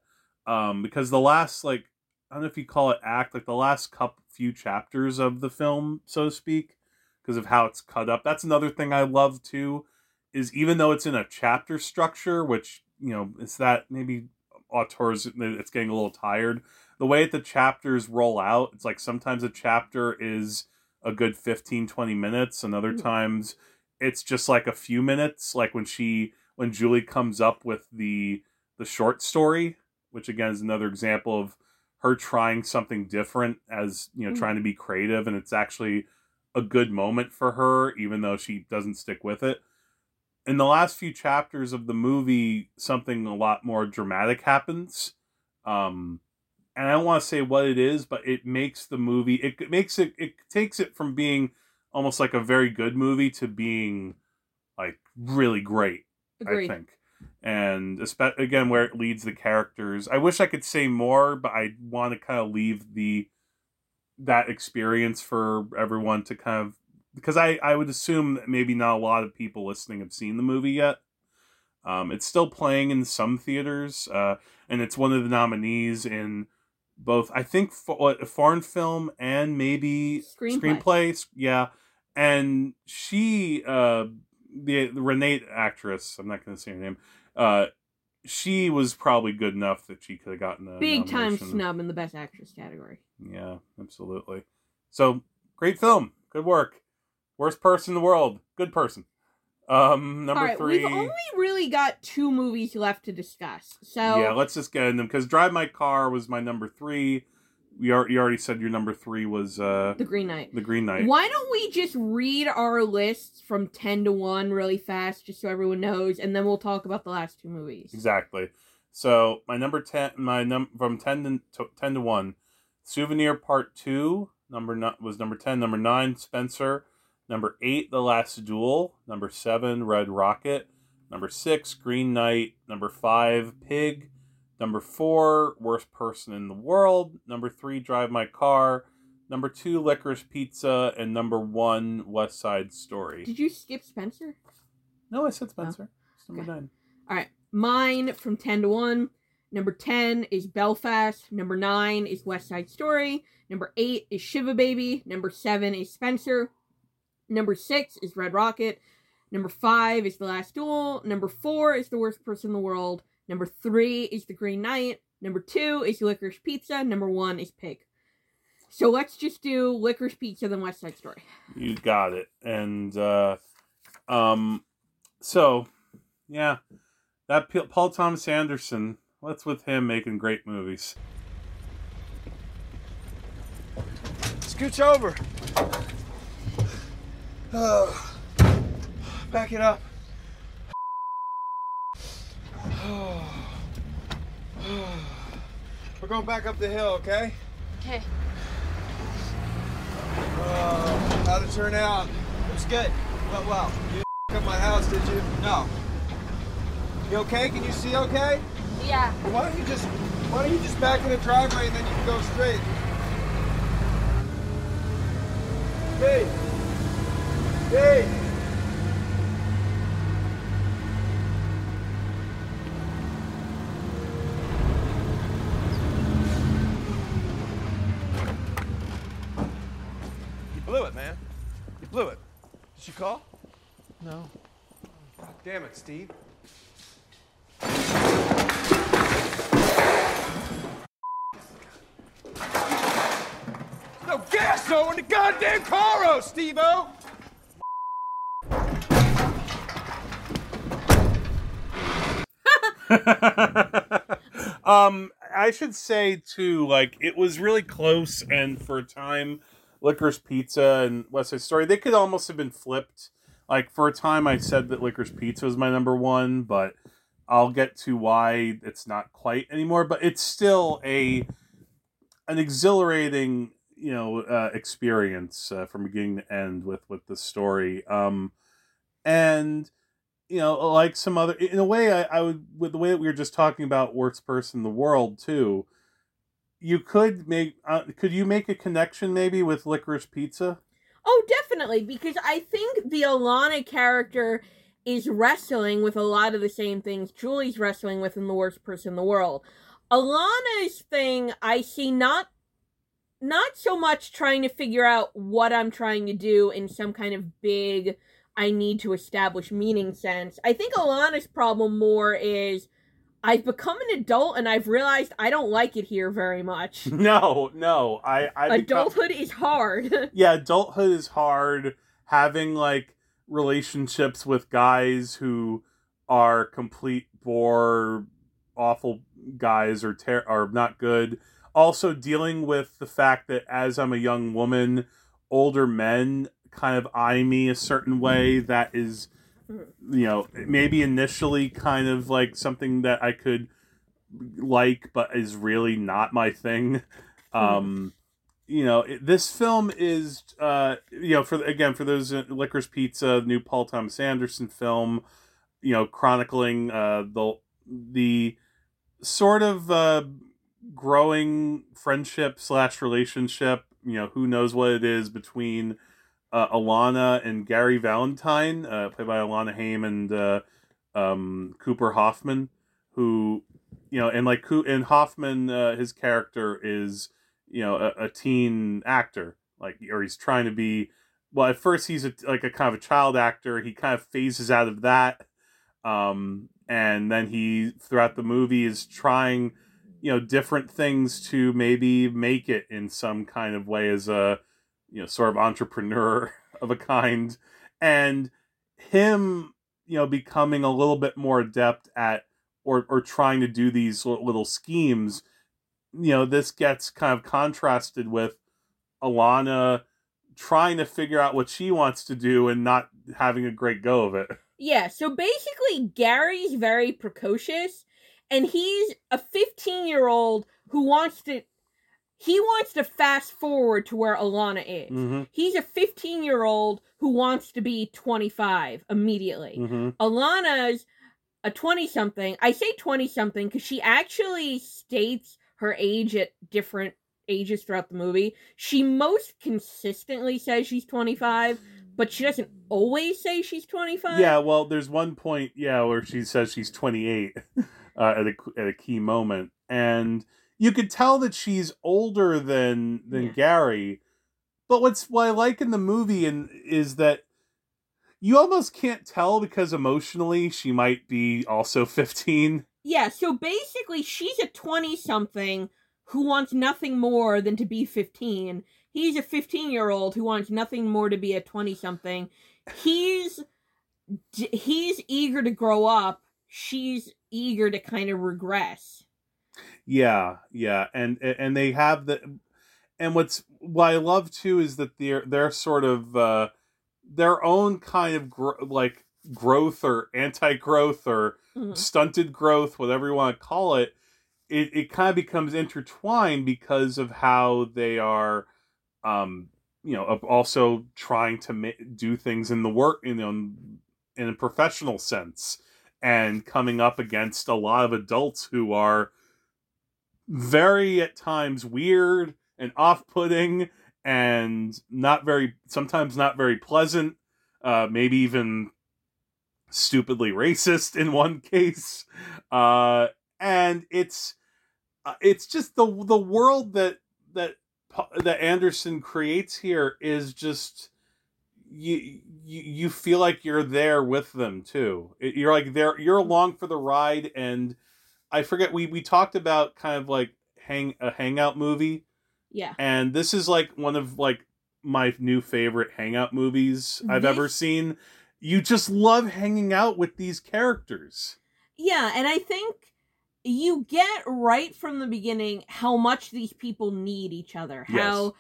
Um, because the last like I don't know if you call it act, like the last couple few chapters of the film, so to speak, because of how it's cut up. That's another thing I love too, is even though it's in a chapter structure, which, you know, it's that maybe auteurs it's getting a little tired. The way that the chapters roll out, it's like sometimes a chapter is a good 15 20 minutes and other Mm. times it's just like a few minutes like when she when julie comes up with the the short story which again is another example of her trying something different as you know Mm. trying to be creative and it's actually a good moment for her even though she doesn't stick with it in the last few chapters of the movie something a lot more dramatic happens um and I don't want to say what it is, but it makes the movie it makes it it takes it from being almost like a very good movie to being like really great. Agreed. I think, and again where it leads the characters. I wish I could say more, but I want to kind of leave the that experience for everyone to kind of because I I would assume that maybe not a lot of people listening have seen the movie yet. Um, it's still playing in some theaters, uh, and it's one of the nominees in both, I think, for, what, foreign film and maybe Screenplay. screenplay. Yeah, and she, uh, the, the Renee actress, I'm not going to say her name. Uh, she was probably good enough that she could have gotten a Big time snub in the best actress category. Yeah, absolutely. So great film, good work. Worst person in the world, good person. Um, number All right, three. we've only really got two movies left to discuss. So Yeah, let's just get in them because Drive My Car was my number three. We are, you already said your number three was uh The Green Knight. The Green Knight. Why don't we just read our lists from 10 to 1 really fast, just so everyone knows, and then we'll talk about the last two movies. Exactly. So my number ten, my num from ten to, to ten to one, Souvenir Part Two. Number no, was number ten. Number nine, Spencer. Number eight, The Last Duel. Number seven, Red Rocket. Number six, Green Knight. Number five, Pig. Number four, Worst Person in the World. Number three, Drive My Car. Number two, Licorice Pizza. And number one, West Side Story. Did you skip Spencer? No, I said Spencer. Oh, it's number nine. All right. mine from 10 to 1. Number 10 is Belfast. Number 9 is West Side Story. Number 8 is Shiva Baby. Number 7 is Spencer. Number 6 is Red Rocket. Number 5 is The Last Duel. Number 4 is The Worst Person in the World. Number 3 is The Green Knight. Number 2 is Licorice Pizza. Number 1 is Pig. So let's just do Licorice Pizza, then West Side Story. You got it. And uh um so yeah, that P- Paul Thomas Anderson, what's with him making great movies? Scooch over. Oh, back it up. We're going back up the hill, okay? Okay. Oh, how'd it turn out? It was good. Well, well. You didn't [LAUGHS] up my house, did you? No. You okay? Can you see okay? Yeah. Well, why don't you just why don't you just back in the driveway and then you can go straight? Hey. Hey. You blew it, man. You blew it. Did you call? No. God damn it, Steve. No gas though in the goddamn car, oh, Steve-O! [LAUGHS] um, I should say too, like it was really close, and for a time, Licorice Pizza and West Side Story, they could almost have been flipped. Like for a time, I said that Licorice Pizza was my number one, but I'll get to why it's not quite anymore. But it's still a an exhilarating, you know, uh, experience uh, from beginning to end with with the story. Um, and you know, like some other, in a way, I, I would, with the way that we were just talking about worst person in the world too, you could make, uh, could you make a connection maybe with Licorice Pizza? Oh, definitely, because I think the Alana character is wrestling with a lot of the same things Julie's wrestling with in The Worst Person in the World. Alana's thing, I see not not so much trying to figure out what I'm trying to do in some kind of big I need to establish meaning sense. I think Alana's problem more is I've become an adult and I've realized I don't like it here very much. [LAUGHS] No, no, I, I Adulthood is hard. [LAUGHS] yeah, adulthood is hard. Having like relationships with guys who are complete bore, awful guys or ter- are not good. Also dealing with the fact that as I'm a young woman, older men kind of eye me a certain way that is you know maybe initially kind of like something that i could like but is really not my thing. [LAUGHS] Um you know it, this film is uh you know for again for those uh, licorice pizza new paul thomas anderson film you know chronicling uh the the sort of uh growing friendship slash relationship you know who knows what it is between uh, Alana and Gary Valentine, uh, played by Alana Haim and uh, um, Cooper Hoffman, who you know, and like and Hoffman, uh, his character is you know a, a, teen actor, like or he's trying to be. Well, at first he's a, like a kind of a child actor. He kind of phases out of that, um, and then he throughout the movie is trying, you know, different things to maybe make it in some kind of way as a you know sort of entrepreneur [LAUGHS] of a kind. And him you know becoming a little bit more adept at or or trying to do these little schemes you know this gets kind of contrasted with Alana trying to figure out what she wants to do and not having a great go of it. Yeah so basically Gary's very precocious and he's a 15 year old who wants to he wants to fast forward to where Alana is. Mm-hmm. He's a 15 year old who wants to be 25 immediately. Mm-hmm. Alana's a 20 something. I say 20 something because she actually states her age at different ages throughout the movie. She most consistently says she's 25, but she doesn't always say she's 25. Yeah, well, there's one point, yeah, where she says she's 28 [LAUGHS] uh, at a at a key moment, and you could tell that she's older than than Yeah. Gary. But what's what I like in the movie and is that you almost can't tell because emotionally she might be also [LAUGHS] 15. Yeah, so basically she's a 20 something who wants nothing more than to be 15. He's a 15 year old who wants nothing more to be a 20 something. He's he's eager to grow up. She's eager to kind of regress. Yeah, yeah, and and they have the, and what's what I love too is that they're they're sort of uh, their own kind of gro- like growth or anti-growth or Mhm. stunted growth, whatever you want to call it. It it kind of becomes intertwined because of how they are, um, you know, of also trying to ma- do things in the work, you know, in a professional sense, and coming up against a lot of adults who are very at times weird and off-putting and not very sometimes not very pleasant uh maybe even stupidly racist in one [LAUGHS] case. Uh and it's uh, it's just the the world that that that Anderson creates here is just you you, you feel like you're there with them too. You're like there you're along for the ride and I forget we we talked about kind of like hang a hangout movie Yeah. and this is like one of like my new favorite hangout movies I've ever seen. You just love hanging out with these characters. Yeah, and I think you get right from the beginning how much these people need each other. How Yes.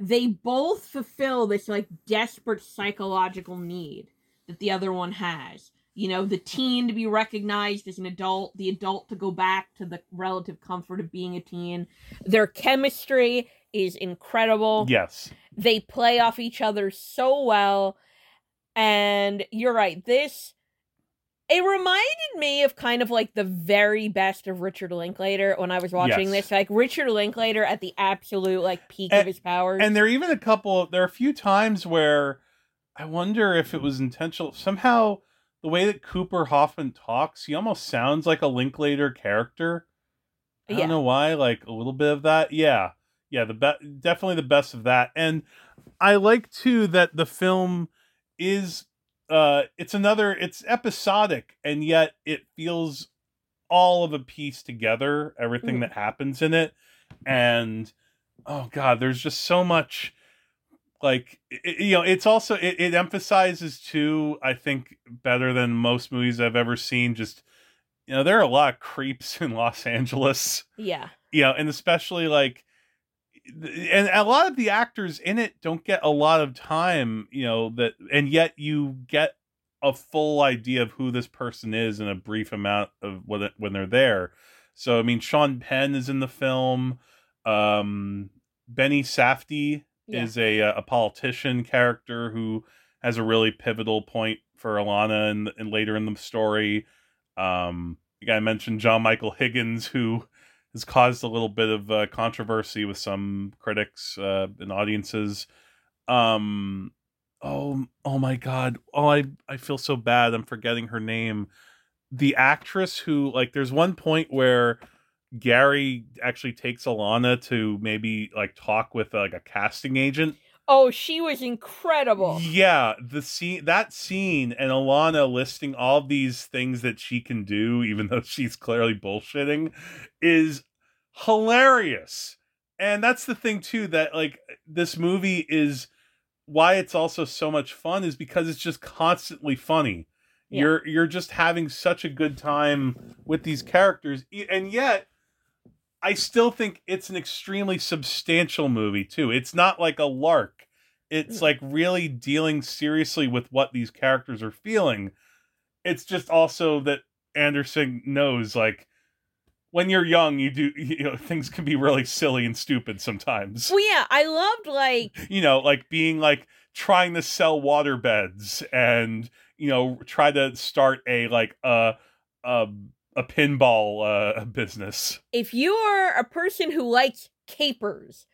they both fulfill this like desperate psychological need that the other one has. You know, the teen to be recognized as an adult, the adult to go back to the relative comfort of being a teen. Their chemistry is incredible. Yes. They play off each other so well. And you're right, this it reminded me of kind of like the very best of Richard Linklater when I was watching Yes. this. Like Richard Linklater at the absolute like peak of his powers. And there are even a couple there are a few times where I wonder if it was intentional. Somehow the way that Cooper Hoffman talks, he almost sounds like a Linklater character. I don't know why, like a little bit of that. Yeah. Yeah, the be- definitely the best of that. And I like too that the film is uh it's another it's episodic and yet it feels all of a piece together, everything Mm. that happens in it. And oh god, there's just so much like it, you know it's also it, it emphasizes too i think better than most movies i've ever seen just you know there are a lot of creeps [LAUGHS] in los angeles. Yeah. you know and especially like and a lot of the actors in it don't get a lot of time you know that and yet you get a full idea of who this person is in a brief amount of when when they're there. So i mean sean penn is in the film. Um benny safdie Yeah. is a a politician character who has a really pivotal point for Alana and and later in the story. Um, I mentioned John Michael Higgins, who has caused a little bit of uh, controversy with some critics uh, and audiences. Um, oh, oh my God! Oh, I I feel so bad. I'm forgetting her name. The actress who like, there's one point where Gary actually takes Alana to maybe like talk with uh, like a casting agent. Oh, she was incredible. Yeah, the scene that scene and Alana listing all these things that she can do, even though she's clearly bullshitting, is hilarious. And that's the thing too that like this movie is why it's also so much fun is because it's just constantly funny. Yeah. You're you're just having such a good time with these characters, and yet I still think it's an extremely substantial movie too. It's not like a lark. It's mm. like really dealing seriously with what these characters are feeling. It's just also that Anderson knows like when you're young you do [LAUGHS] you know things can be really silly and stupid sometimes. Well, yeah, I loved like You know, like being like trying to sell water beds and you know try to start a like a a, a pinball uh business. if you're a person who likes capers,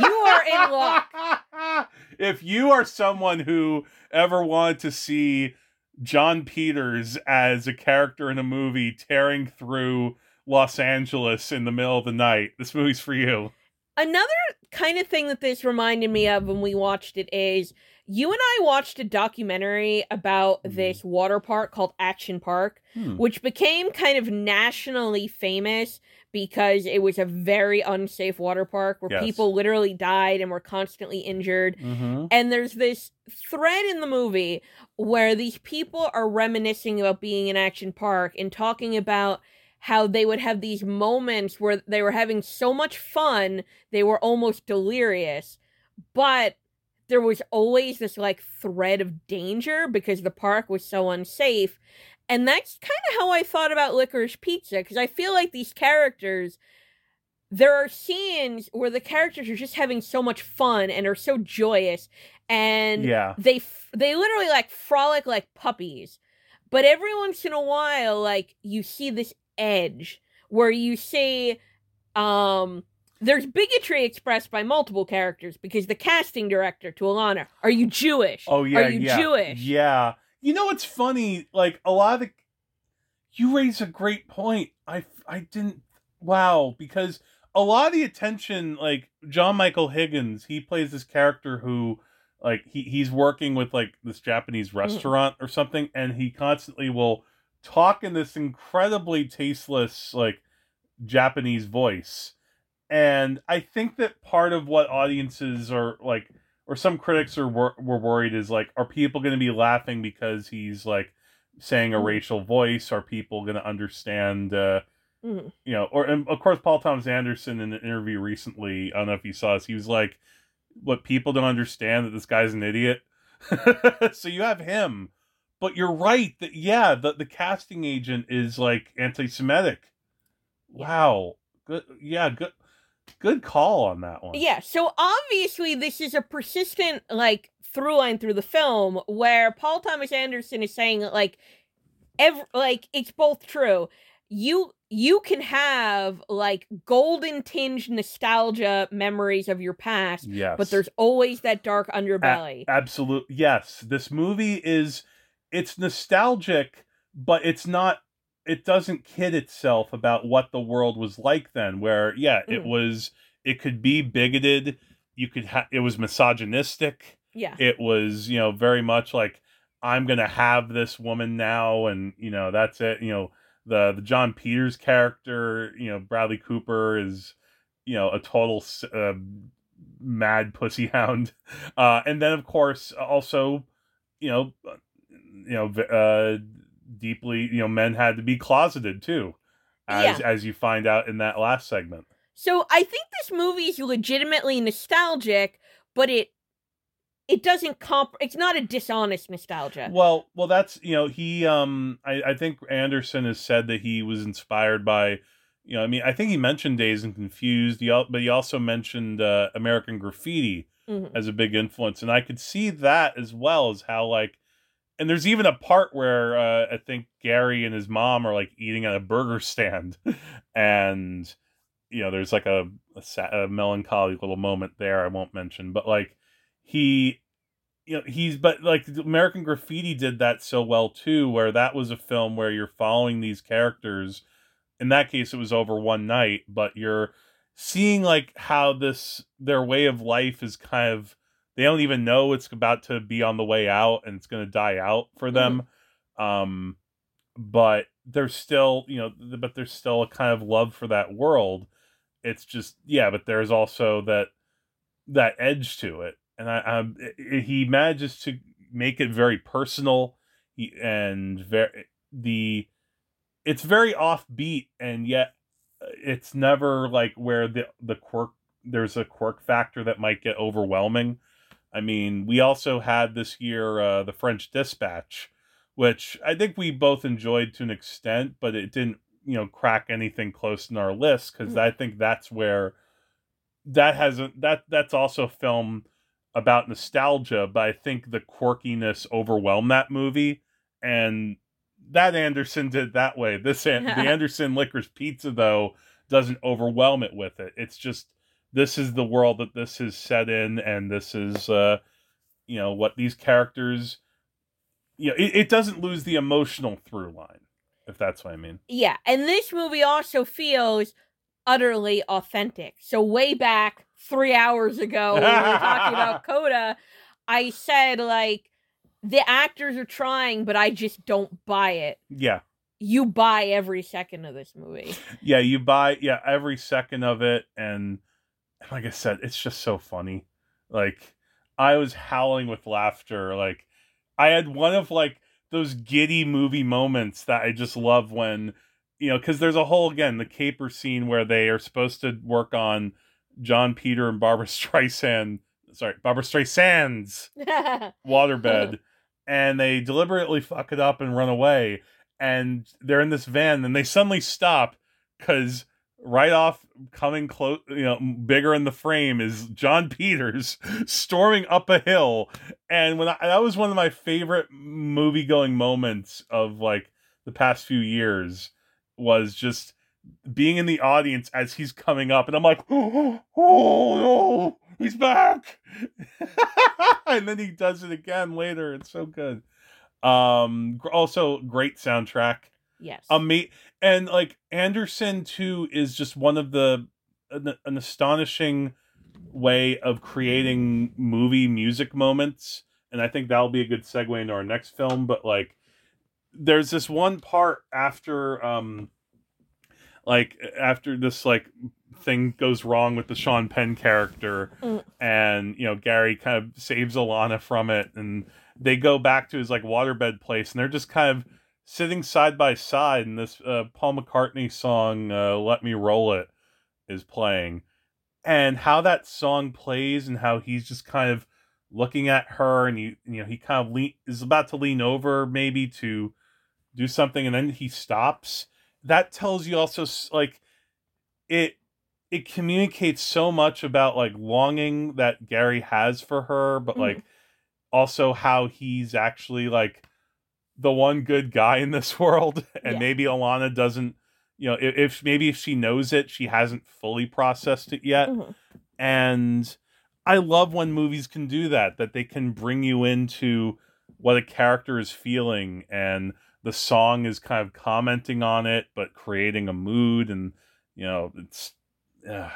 You are in luck. [LAUGHS] if you are someone who ever wanted to see Jon Peters as a character in a movie tearing through Los Angeles in the middle of the night, this movie's for you. Another kind of thing that this reminded me of when we watched it is you and I watched a documentary about this water park called Action Park, Hmm. which became kind of nationally famous because it was a very unsafe water park where Yes. people literally died and were constantly injured. Mhm. And there's this thread in the movie where these people are reminiscing about being in Action Park and talking about how they would have these moments where they were having so much fun, they were almost delirious. But there was always this like thread of danger because the park was so unsafe. And that's kind of how I thought about Licorice Pizza because I feel like these characters there are scenes where the characters are just having so much fun and are so joyous and Yeah. they f- they literally like frolic like puppies but every once in a while like you see this edge where you see um there's bigotry expressed by multiple characters because the casting director to Alana, are you Jewish? Oh yeah, Are you yeah, Jewish? Yeah. You know what's funny? Like a lot of the, you raise a great point. I I didn't. Wow, because a lot of the attention, like John Michael Higgins, he plays this character who, like, he he's working with like this Japanese mm-hmm. restaurant or something, and he constantly will talk in this incredibly tasteless like Japanese voice. And I think that part of what audiences are like, or some critics are wor- were worried is like, are people going to be laughing because he's like saying a Mhm. racial voice? Are people going to understand? Uh, Mhm. you know, or and of course, Paul Thomas Anderson in an interview recently, I don't know if you saw this, he was like, "What people don't understand that this guy's an idiot." [LAUGHS] so you have him, but you're right that yeah, the the casting agent is like anti-Semitic. Wow, good, yeah, good, good call on that one. Yeah, so obviously this is a persistent like through line through the film where Paul Thomas Anderson is saying like ev- like it's both true. You you can have like golden tinged nostalgia memories of your past, Yes. but there's always that dark A- underbelly. absolute yes. This movie is it's nostalgic, but it's not it doesn't kid itself about what the world was like then where yeah, it Mm. was it could be bigoted, you could ha- it was misogynistic. Yeah. It was, you know, very much like I'm going to have this woman now and, you know, that's it, you know, the the Jon Peters character, you know, Bradley Cooper is you know, a total uh, mad pussy [LAUGHS] hound. Uh, and then, of course, also, you know, uh, you know, uh, deeply, you know, men had to be closeted too, as Yeah. as you find out in that last segment. So I think this movie is legitimately nostalgic, but it it doesn't comp it's not a dishonest nostalgia. Well, well, that's you know, he, um, I, I think Anderson has said that he was inspired by, you know, I mean, I think he mentioned Dazed and Confused, but he also mentioned uh, American Graffiti Mhm. as a big influence, and I could see that as well as how like, and there's even a part where uh, I think Gary and his mom are like eating at a burger stand, [LAUGHS] and you know, there's like a, a, sa- a melancholy little moment there I won't mention, but like he you know he's but like American Graffiti did that so well too, where that was a film where you're following these characters. In that case, it was over one night, but you're seeing like how this their way of life is kind of they don't even know it's about to be on the way out and it's going to die out for them. Um, but there's still you know, but there's still a kind of love for that world. It's just yeah, but there's also that that edge to it, and I, i- i- he manages to make it very personal, he, and very the it's very offbeat, and yet uh, it's never like where the the quirk there's a quirk factor that might get overwhelming. I mean, we also had this year uh, the French Dispatch, which I think we both enjoyed to an extent, but it didn't you know crack anything close in our list because I think that's where that has a, that that's also a film about nostalgia, but I think the quirkiness overwhelmed that movie, and that Anderson did that way. This the [LAUGHS] Anderson Licorice Pizza though doesn't overwhelm it with it. It's just this is the world that this is set in, and this is uh, you know what these characters. You know, it, it doesn't lose the emotional through line, if that's what I mean. Yeah, and this movie also feels utterly authentic. So way back three hours ago, when we were talking about [LAUGHS] Coda, I said like the actors are trying, but I just don't buy it. Yeah, You buy every second of this movie. yeah, you buy yeah every second of it, and like I said, it's just so funny. Like I was howling with laughter. Like I had one of like those giddy movie moments that I just love when you know because there's a whole again the caper scene where they are supposed to work on Jon Peter and Barbra [LAUGHS] Streisand. Sorry, Barbra Streisand's [LAUGHS] waterbed and they deliberately fuck it up and run away and they're in this van and they suddenly stop because right off coming close you know bigger in the frame is jon peters [LAUGHS] storming up a hill. And when I, that was one of my favorite movie going moments of like the past few years was just being in the audience as he's coming up. And i'm like oh, [GASPS] oh no he's back! [LAUGHS] And then he does it again later. It's so good. Um also great soundtrack. Yes. Ama- and like Anderson too is just one of the an, an astonishing way of creating movie music moments. And I think that'll be a good segue into our next film. But like there's this one part after um like after this like thing goes wrong with the Sean Penn character. Mm. and you know Gary kind of saves Alana from it. And they go back to his like waterbed place. And they're just kind of sitting side by side and this uh, Paul McCartney song uh, Let Me Roll It is playing and how that song plays and how he's just kind of looking at her and you you know he kind of lean, is about to lean over maybe to do something and then he stops that tells you also like it it communicates so much about like longing that Gary has for her but Mhm. like also how he's actually like the one good guy in this [LAUGHS] world and Yeah. maybe Alana doesn't you know if, if maybe if she knows it she hasn't fully processed it yet Mhm. and I love when movies can do that that they can bring you into what a character is feeling and the song is kind of commenting on it but creating a mood and you know it's uh,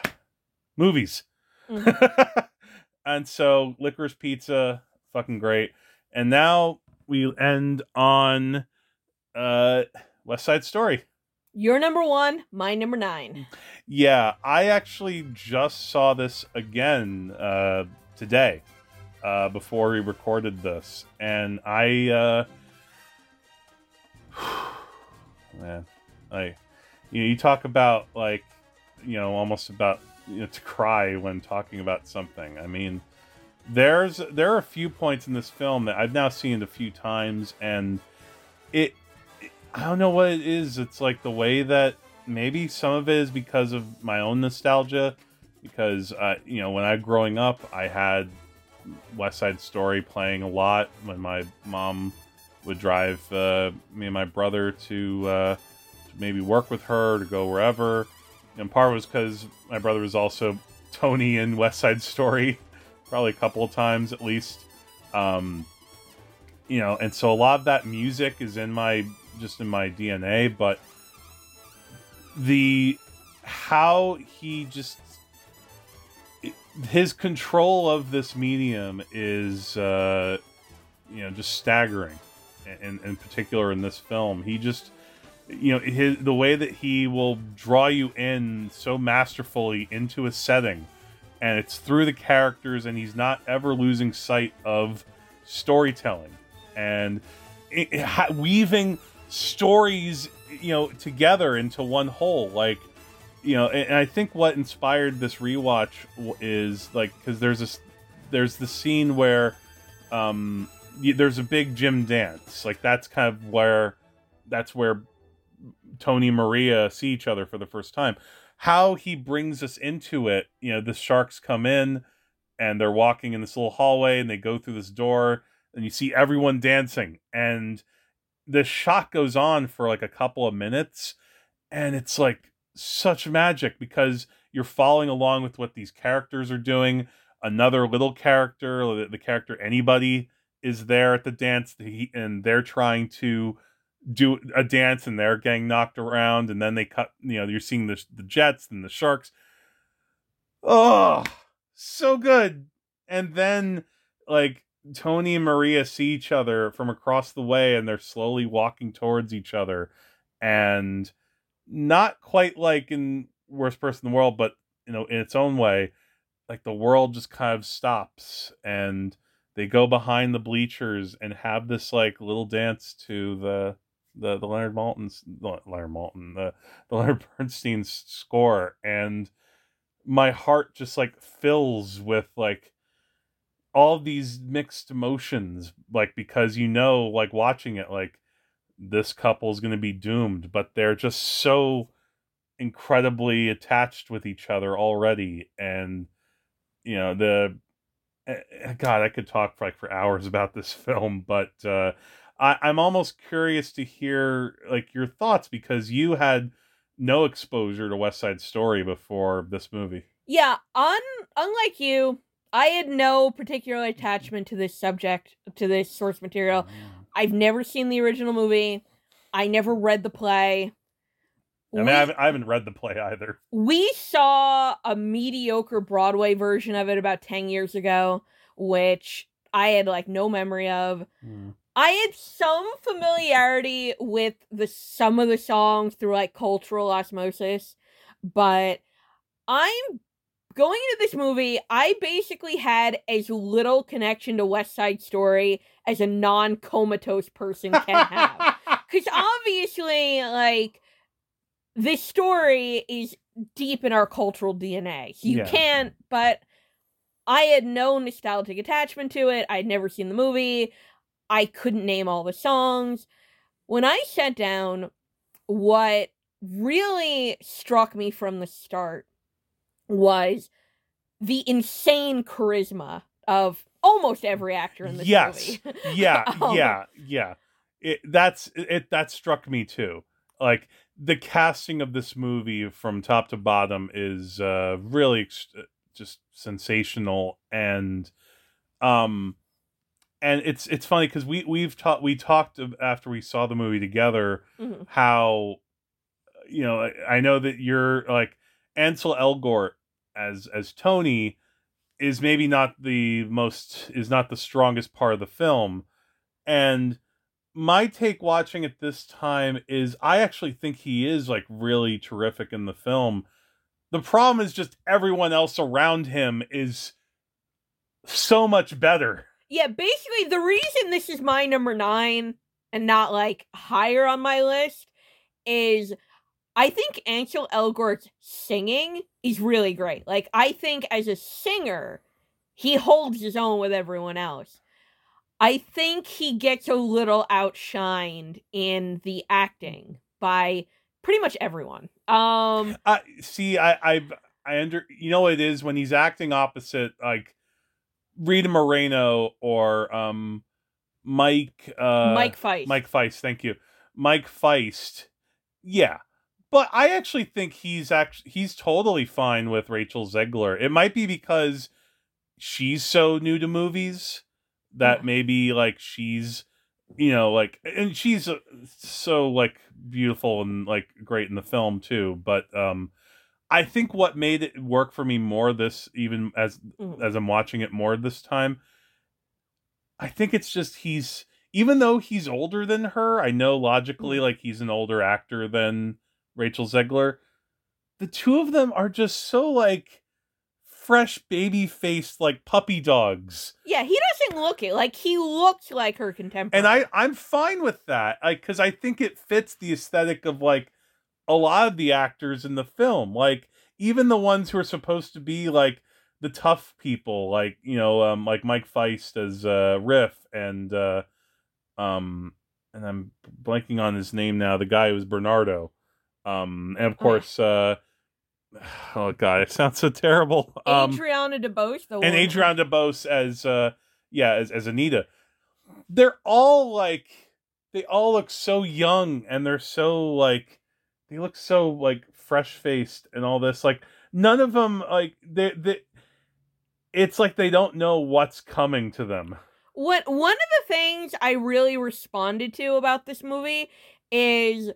movies [LAUGHS] and so licorice pizza fucking great and now we end on uh west side story Your number one, my number nine. yeah i actually just saw this again uh today uh before we recorded this and i uh [SIGHS] man i you know you talk about like you know almost about you know to cry when talking about something i mean there's there are a few points in this film that i've now seen it a few times and it i don't know what it is. It's like the way that maybe some of it is because of my own nostalgia because uh, you know when i growing up i had west side story playing a lot when my mom would drive uh, me and my brother to, uh, to maybe work with her to go wherever. And part was because my brother was also [LAUGHS] tony in west side story probably a couple of times at least. Um, you know and so a lot of that music is in my just in my dna but the how he just his control of this medium is uh you know just staggering in in particular in this film. He just you know his the way that he will draw you in so masterfully into a setting and it's through the characters and he's not ever losing sight of storytelling. And it, it weaving stories you know together into one whole like you know and, and i think what inspired this rewatch is like because there's this there's the scene where um there's a big gym dance. Like that's kind of where that's where tony and maria see each other for the first time how he brings us into it you know the sharks come in and they're walking in this little hallway and they go through this door and you see everyone dancing and the shot goes on for like a couple of minutes and it's like such magic because you're following along with what these characters are doing. Another little character, the, the character anybody, is there at the dance, and they're trying to do a dance, and they're getting knocked around, and then they cut. You know, you're seeing the the jets and the sharks. Oh, so good. And then like Tony and Maria see each other from across the way and they're slowly walking towards each other and not quite like in worst person in the world but you know in its own way like the world just kind of stops and they go behind the bleachers and have this like little dance to the the, the Leonard Maltin's Leonard Maltin the, the [LAUGHS] Leonard Bernstein's score and my heart just like fills with like all these mixed emotions like because you know like watching it like this couple's going to be doomed but they're just so incredibly attached with each other already and you know the eh, god i could talk for like for hours about this [LAUGHS] film but uh I, i'm almost curious to hear like your thoughts because you had no exposure to west side story before this movie Yeah, un unlike you, I had no particular attachment to this subject, to this source material. Mm. I've never seen the original movie. I never read the play. i mean I, haven't, I haven't read the play either We saw a mediocre Broadway version of it about 10 years ago, which I had like no memory of. Mm. I had some familiarity with the some of the songs through like cultural osmosis, but I'm going into this movie, I basically had as little connection to West Side Story as a non-comatose person can have. [LAUGHS] Cuz obviously like this story is deep in our cultural DNA. You Yeah. can't but I had no nostalgic attachment to it. I'd never seen the movie. I couldn't name all the songs. When I sat down, what really struck me from the start was the insane charisma of almost every actor in this yes movie. yeah [LAUGHS] Um, yeah yeah it that's it that struck me too like the casting of this movie from top to bottom is uh really ex- just sensational and um and it's it's funny because we we've talked we talked after we saw the movie together Mhm. how you know I- I know that you're like Ansel Elgort as as Tony is maybe not the most is not the strongest part of the film and my take watching it this time is I actually think he is like really terrific in the film. The problem is just everyone else around him is so much better. Yeah, basically the reason this is my number 9 and not like higher on my list is I think Ansel Elgort's singing is really great. Like I think as a singer, he holds his own with everyone else. I think he gets a little outshined in the acting by pretty much everyone. Um I see. I I I under you know it is when he's acting opposite like Rita Moreno or um Mike uh Mike Faist. Mike Faist. Thank you, Mike Faist. Yeah, but I actually think he's actually he's totally fine with Rachel Zegler. It might be because she's so new to movies that maybe like she's you know like and she's uh, so like beautiful and like great in the film too but um i think what made it work for me more this even as Mhm. as i'm watching it more this time i think it's just he's even though he's older than her i know logically like he's an older actor than rachel zegler the two of them are just so like fresh baby faced like puppy dogs yeah, he doesn't look it. Like he looks like her contemporary. and I I'm fine with that Like because I think it fits the aesthetic of like a lot of the actors in the film, like even the ones who are supposed to be like the tough people, like you know, um, like Mike Faist as uh, Riff and uh, um, and I'm blanking on his name now. The guy who was Bernardo, um, and of course, uh, [SIGHS] oh god, it sounds so terrible. Um, Adriana DeBose, the and Adriana DeBose as uh yeah as as Anita. They're all like they all look so young and they're so like they look so like fresh faced and all this like none of them like they they. It's like they don't know what's coming to them. What one of the things I really responded to about this movie is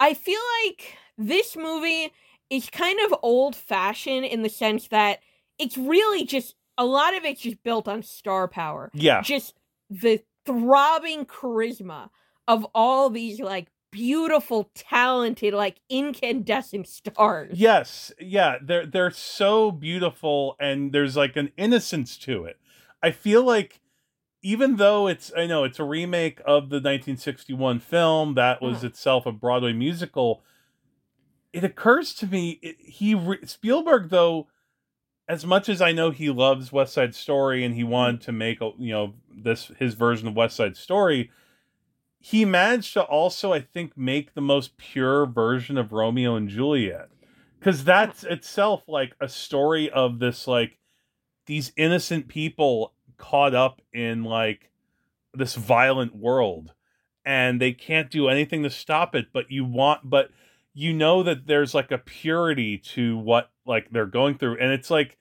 I feel like this movie is kind of old fashioned in the sense that it's really just a lot of it's just built on star power. Yeah. Just the throbbing charisma of all these like beautiful, talented, like incandescent stars. Yes, yeah, they're they're so beautiful and there's like an innocence to it. I feel like even though it's I know it's a remake of the 1961 film that was mm-hmm. itself a Broadway musical, it occurs to me it, he Spielberg though as much as I know he loves West Side Story and he wanted mm-hmm. to make a, you know this his version of West Side Story, he managed to also I think make the most pure version of Romeo and Juliet. Cuz that's itself like a story of this like these innocent people caught up in like this violent world. And they can't do anything to stop it but you want but you know that there's like a purity to what like they're going through. And it's like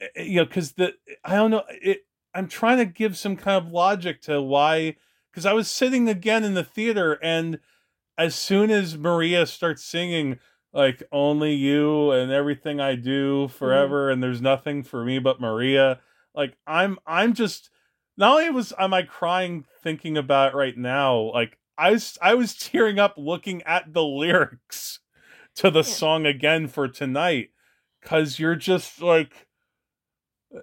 eh, you know cuz the I don't know it I'm trying to give some kind of logic to why cuz I was sitting again in the theater and as soon as Maria starts singing like only you and everything I do forever mm-hmm. and there's nothing for me but Maria like I'm I'm just not only was am I crying thinking about it right now like I was I was tearing up looking at the lyrics to the song again for tonight cuz you're just like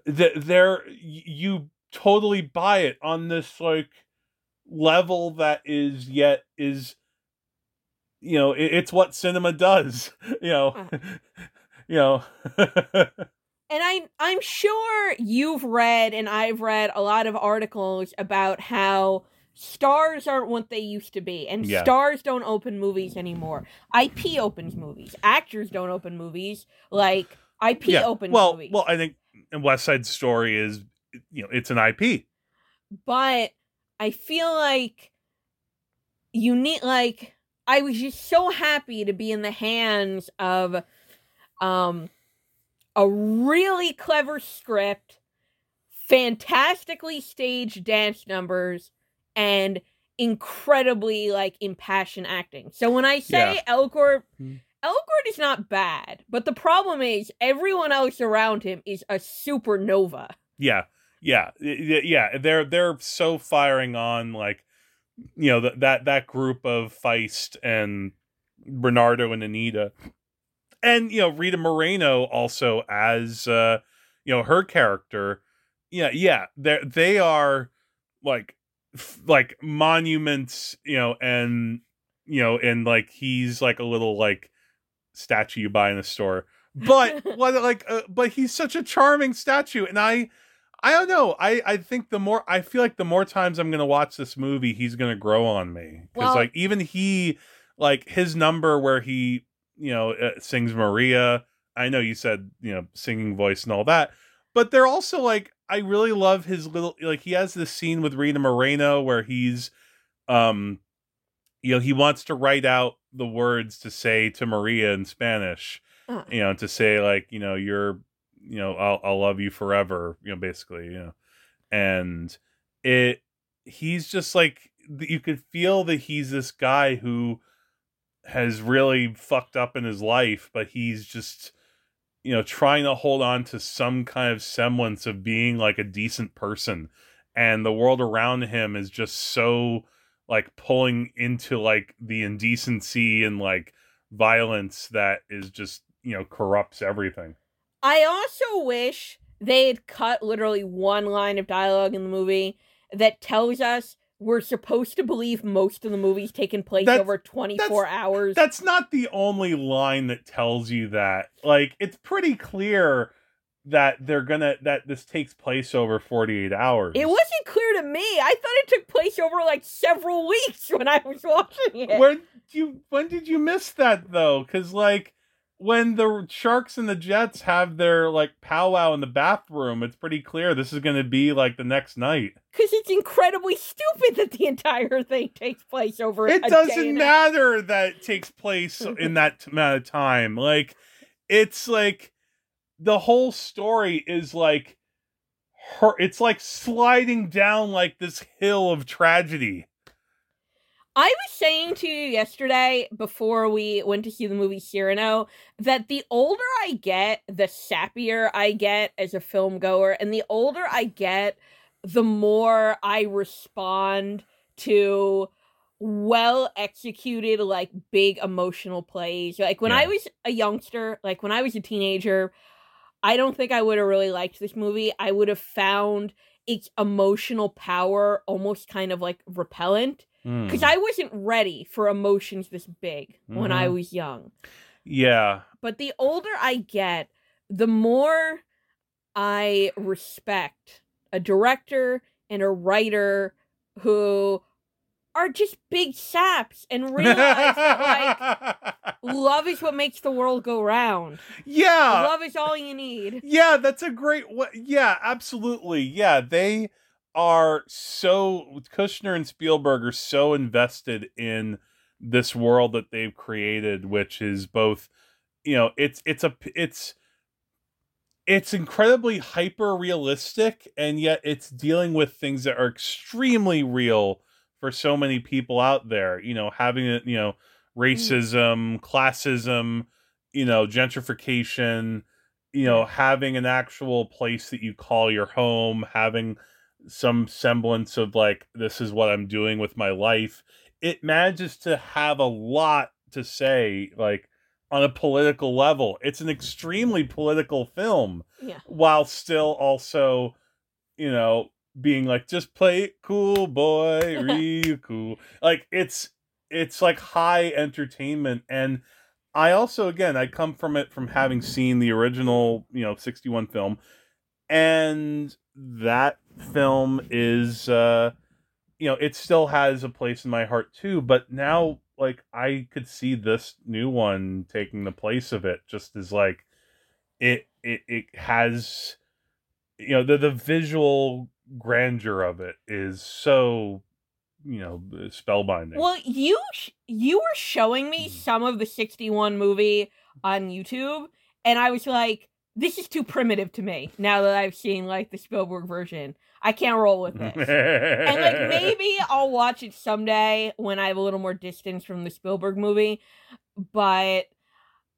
th- there you totally buy it on this like level that is yet is you know it, it's what cinema does [LAUGHS] you know uh. [LAUGHS] you know [LAUGHS] And I I'm sure you've read and I've read a lot of articles about how stars aren't what they used to be and Yeah. stars don't open movies anymore. IP opens movies. Actors don't open movies like IP opens well movies. well i think west side story is you know it's an ip but I feel like you need like I was just so happy to be in the hands of um a really clever script, fantastically staged dance numbers, and incredibly like impassioned acting. So when I say Yeah. Elgort Hmm. Elgort is not bad, but the problem is everyone else around him is a supernova. yeah yeah yeah they're they're so firing on like you know that that that group of faist and bernardo and anita. And you know rita moreno also as uh you know her character. Yeah yeah they they are like f- like monuments you know and you know and like he's like a little like statue you buy in a store. But [LAUGHS] what like uh, but he's such a charming statue and i i don't know i i think the more i feel like the more times i'm gonna watch this movie he's gonna grow on me because Well- like even he like his number where he you know uh, sings maria i know you said you know singing voice and all that but they're also like i really love his little like he has this scene with rita moreno where he's um you know he wants to write out the words to say to maria in spanish Uh. you know to say like you know you're you know I'll, I'll love you forever you know basically you know. And it he's just like you could feel that he's this guy who has really fucked up in his life but he's just you know trying to hold on to some kind of semblance of being like a decent person. And the world around him is just so like pulling into like the indecency and like violence that is just you know corrupts everything I also wish they had cut literally one line of dialogue in the movie that tells us we're supposed to believe most of the movie's taken place That's- over 24 hours. that's not the only line that tells you that like it's pretty clear that they're gonna that this takes place over 48 hours It wasn't clear to me. I thought it took place over like several weeks when I was [LAUGHS] watching it. when you when did you miss that though because like when the sharks and the jets have their like powwow in the bathroom it's pretty clear this is gonna be like the next night Because it's incredibly stupid that the entire thing takes place over it a doesn't matter that it takes place in that amount of time like it's like the whole story is like her it's like sliding down like this hill of tragedy. I was saying to you yesterday before we went to see the movie Cyrano that the older I get, the sappier I get as a film goer, and the older I get, the more I respond to well executed, like big emotional plays. Like when I was a youngster, like when I was a teenager, I don't think I would have really liked this movie. I would have found its emotional power almost kind of like repellent because Hmm. I wasn't ready for emotions this big when I Mhm. was young. Yeah. But the older I get, the more I respect a director and a writer who are just big saps and [LAUGHS] realize that like love is what makes the world go round. Yeah. Love is all you need. Yeah, that's a great yeah, absolutely. Yeah, they are so Kushner and Spielberg are so invested in this world that they've created which is both you know, it's it's a it's it's incredibly hyper realistic and yet it's dealing with things that are extremely real for so many people out there. You know having it you know mm. racism classism you know gentrification you know having an actual place that you call your home having some semblance of like this is what i'm doing with my life it manages to have a lot to say like on a political level it's an extremely political film Yeah. while still also you know being like just play it cool boy [LAUGHS] real cool like it's it's like high entertainment and i also again i come from it from having seen the original you know 61 film and that film is uh you know it still has a place in my heart too but now like i could see this new one taking the place of it just as like it it it has you know the the visual grandeur of it is so you know spellbinding Well, you sh- you were showing Hmm. me some of the 61 movie on YouTube and I was like this is too primitive to me now that I've seen like the Spielberg version. I can't roll with this. and like [LAUGHS] maybe I'll watch it someday when I have a little more distance from the Spielberg movie, but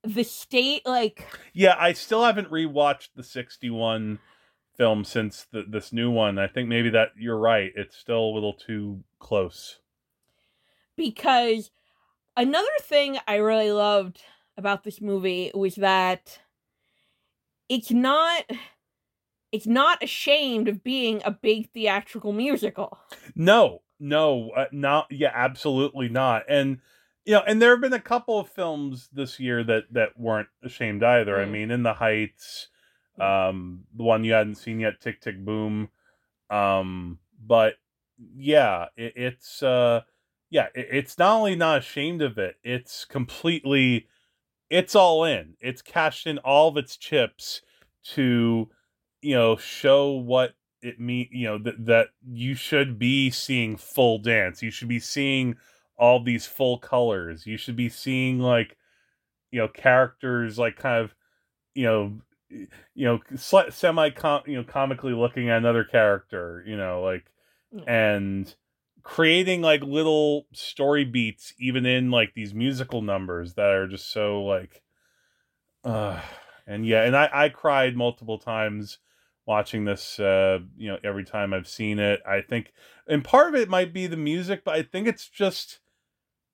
the state like yeah i still haven't rewatched the 61 film since the, this new one i think maybe that you're right it's still a little too close because another thing I really loved about this movie was that it's not it's not ashamed of being a big theatrical musical. No, no, uh, not yeah, absolutely not. And you know, and there have been a couple of films this year that that weren't ashamed either. I Mm. mean, In the Heights, um, the one you hadn't seen yet, Tick Tick Boom. Um, but yeah, it, it's uh, yeah, it, it's not only not ashamed of it, it's completely, it's all in. It's cashed in all of its chips to, you know, show what it mean you know that that you should be seeing full dance. You should be seeing all these full colors. You should be seeing like you know characters like kind of you know you know semi com you know comically looking at another character you know like mm. and creating like little story beats even in like these musical numbers that are just so like uh and yeah and i i cried multiple times watching this uh you know every time i've seen it. I think and part of it might be the music but i think it's just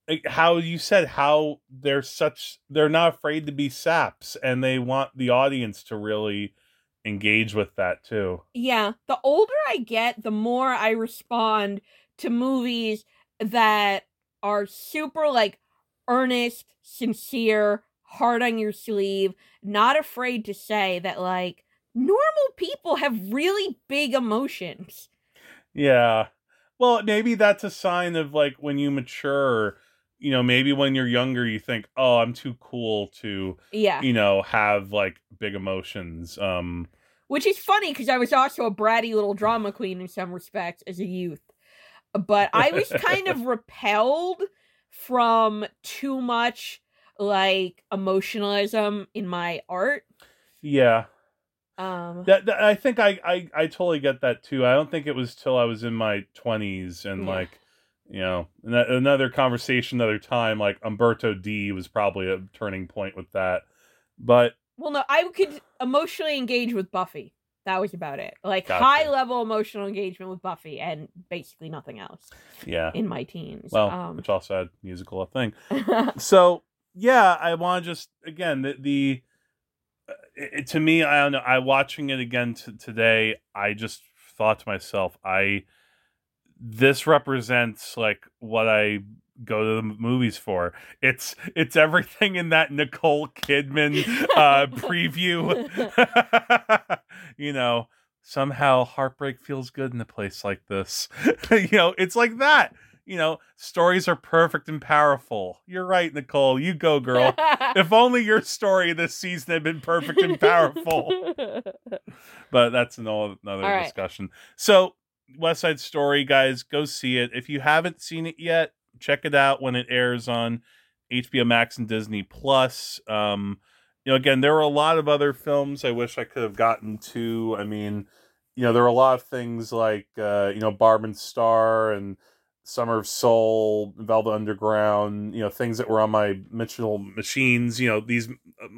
like how you said how they're such they're not afraid to be saps and they want the audience to really engage with that too. Yeah, the older I get, the more I respond to movies that are super like earnest, sincere, hard on your sleeve, not afraid to say that like normal people have really big emotions. Yeah. Well, maybe that's a sign of like when you mature, you know, maybe when you're younger you think, "Oh, I'm too cool to Yeah. you know, have like big emotions." Um Which is funny because I was also a bratty little drama queen in some respects as a youth. But I was kind of [LAUGHS] repelled from too much like emotionalism in my art. Yeah. Um, That, that- I think I, I I totally get that too. I don't think it was till I was in my twenties and Yeah. like you know another conversation another time like Umberto D was probably a turning point with that. But well, no, I could emotionally engage with Buffy. That was about it. Like Gotcha. high level emotional engagement with Buffy, and basically nothing else. yeah, in my teens. well, um, which also had musical thing. [LAUGHS] so yeah, I want to just again the the uh, it, to me I don't know. I watching it again t- today. I just thought to myself, I this represents like what I go to the movies for. It's it's everything in that Nicole Kidman [LAUGHS] uh preview. [LAUGHS] you know, somehow heartbreak feels good in a place like this. [LAUGHS] you know, it's like that. You know, stories are perfect and powerful. You're right, Nicole. You go, girl. if only your story this season had been perfect and powerful. but that's another, another All right. discussion. So, West Side Story, guys, go see it. If you haven't seen it yet, check it out when it airs on HBO Max and Disney Plus. Um, you know, again, there were a lot of other films I wish I could have gotten to. I mean, you know, there are a lot of things like uh, you know, Barb and Star and Summer of Soul, Velvet Underground, you know, things that were on my Mitchell machines, you know, these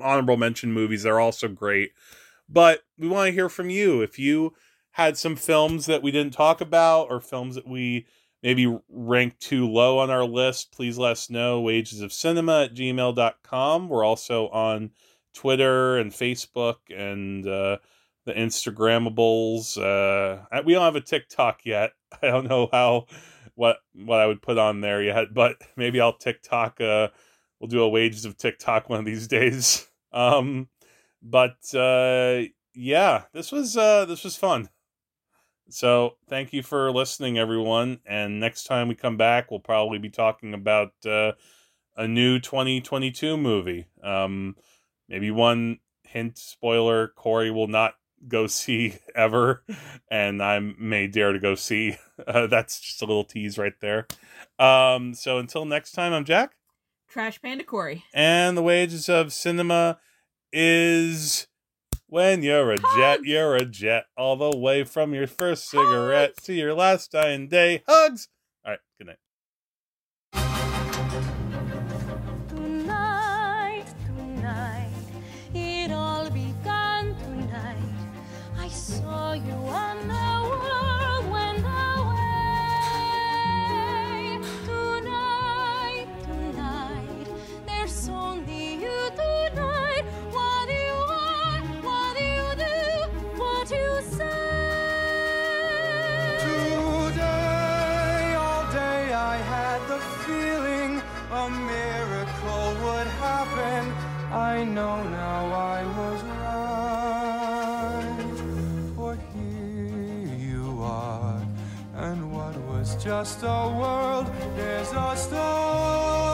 honorable mention movies, they're also great. But we want to hear from you. If you had some films that we didn't talk about or films that we maybe ranked too low on our list, please let us know. Wages of Cinema at gmail.com. We're also on Twitter and Facebook and uh, the Instagramables. Uh, we don't have a TikTok yet. [LAUGHS] I don't know how what what I would put on there yet, but maybe I'll TikTok. Uh, we'll do a Wages of TikTok one of these [LAUGHS] days. Um, but uh, yeah, this was uh, this was fun. So thank you for listening, everyone. And next time we come back, we'll probably be talking about uh, a new 2022 movie. Um, maybe one hint spoiler: Korey will not go [LAUGHS] see ever, and I may dare to go see. [LAUGHS] Uh, that's just a little tease right there. Um, so until next time, I'm Jack, Trash Panda Korey. and the wages of cinema is. When you're a jet, you're a jet all the way from your first cigarette to your last dying day. Hugs. All right. Good night. Just a world, there's a story.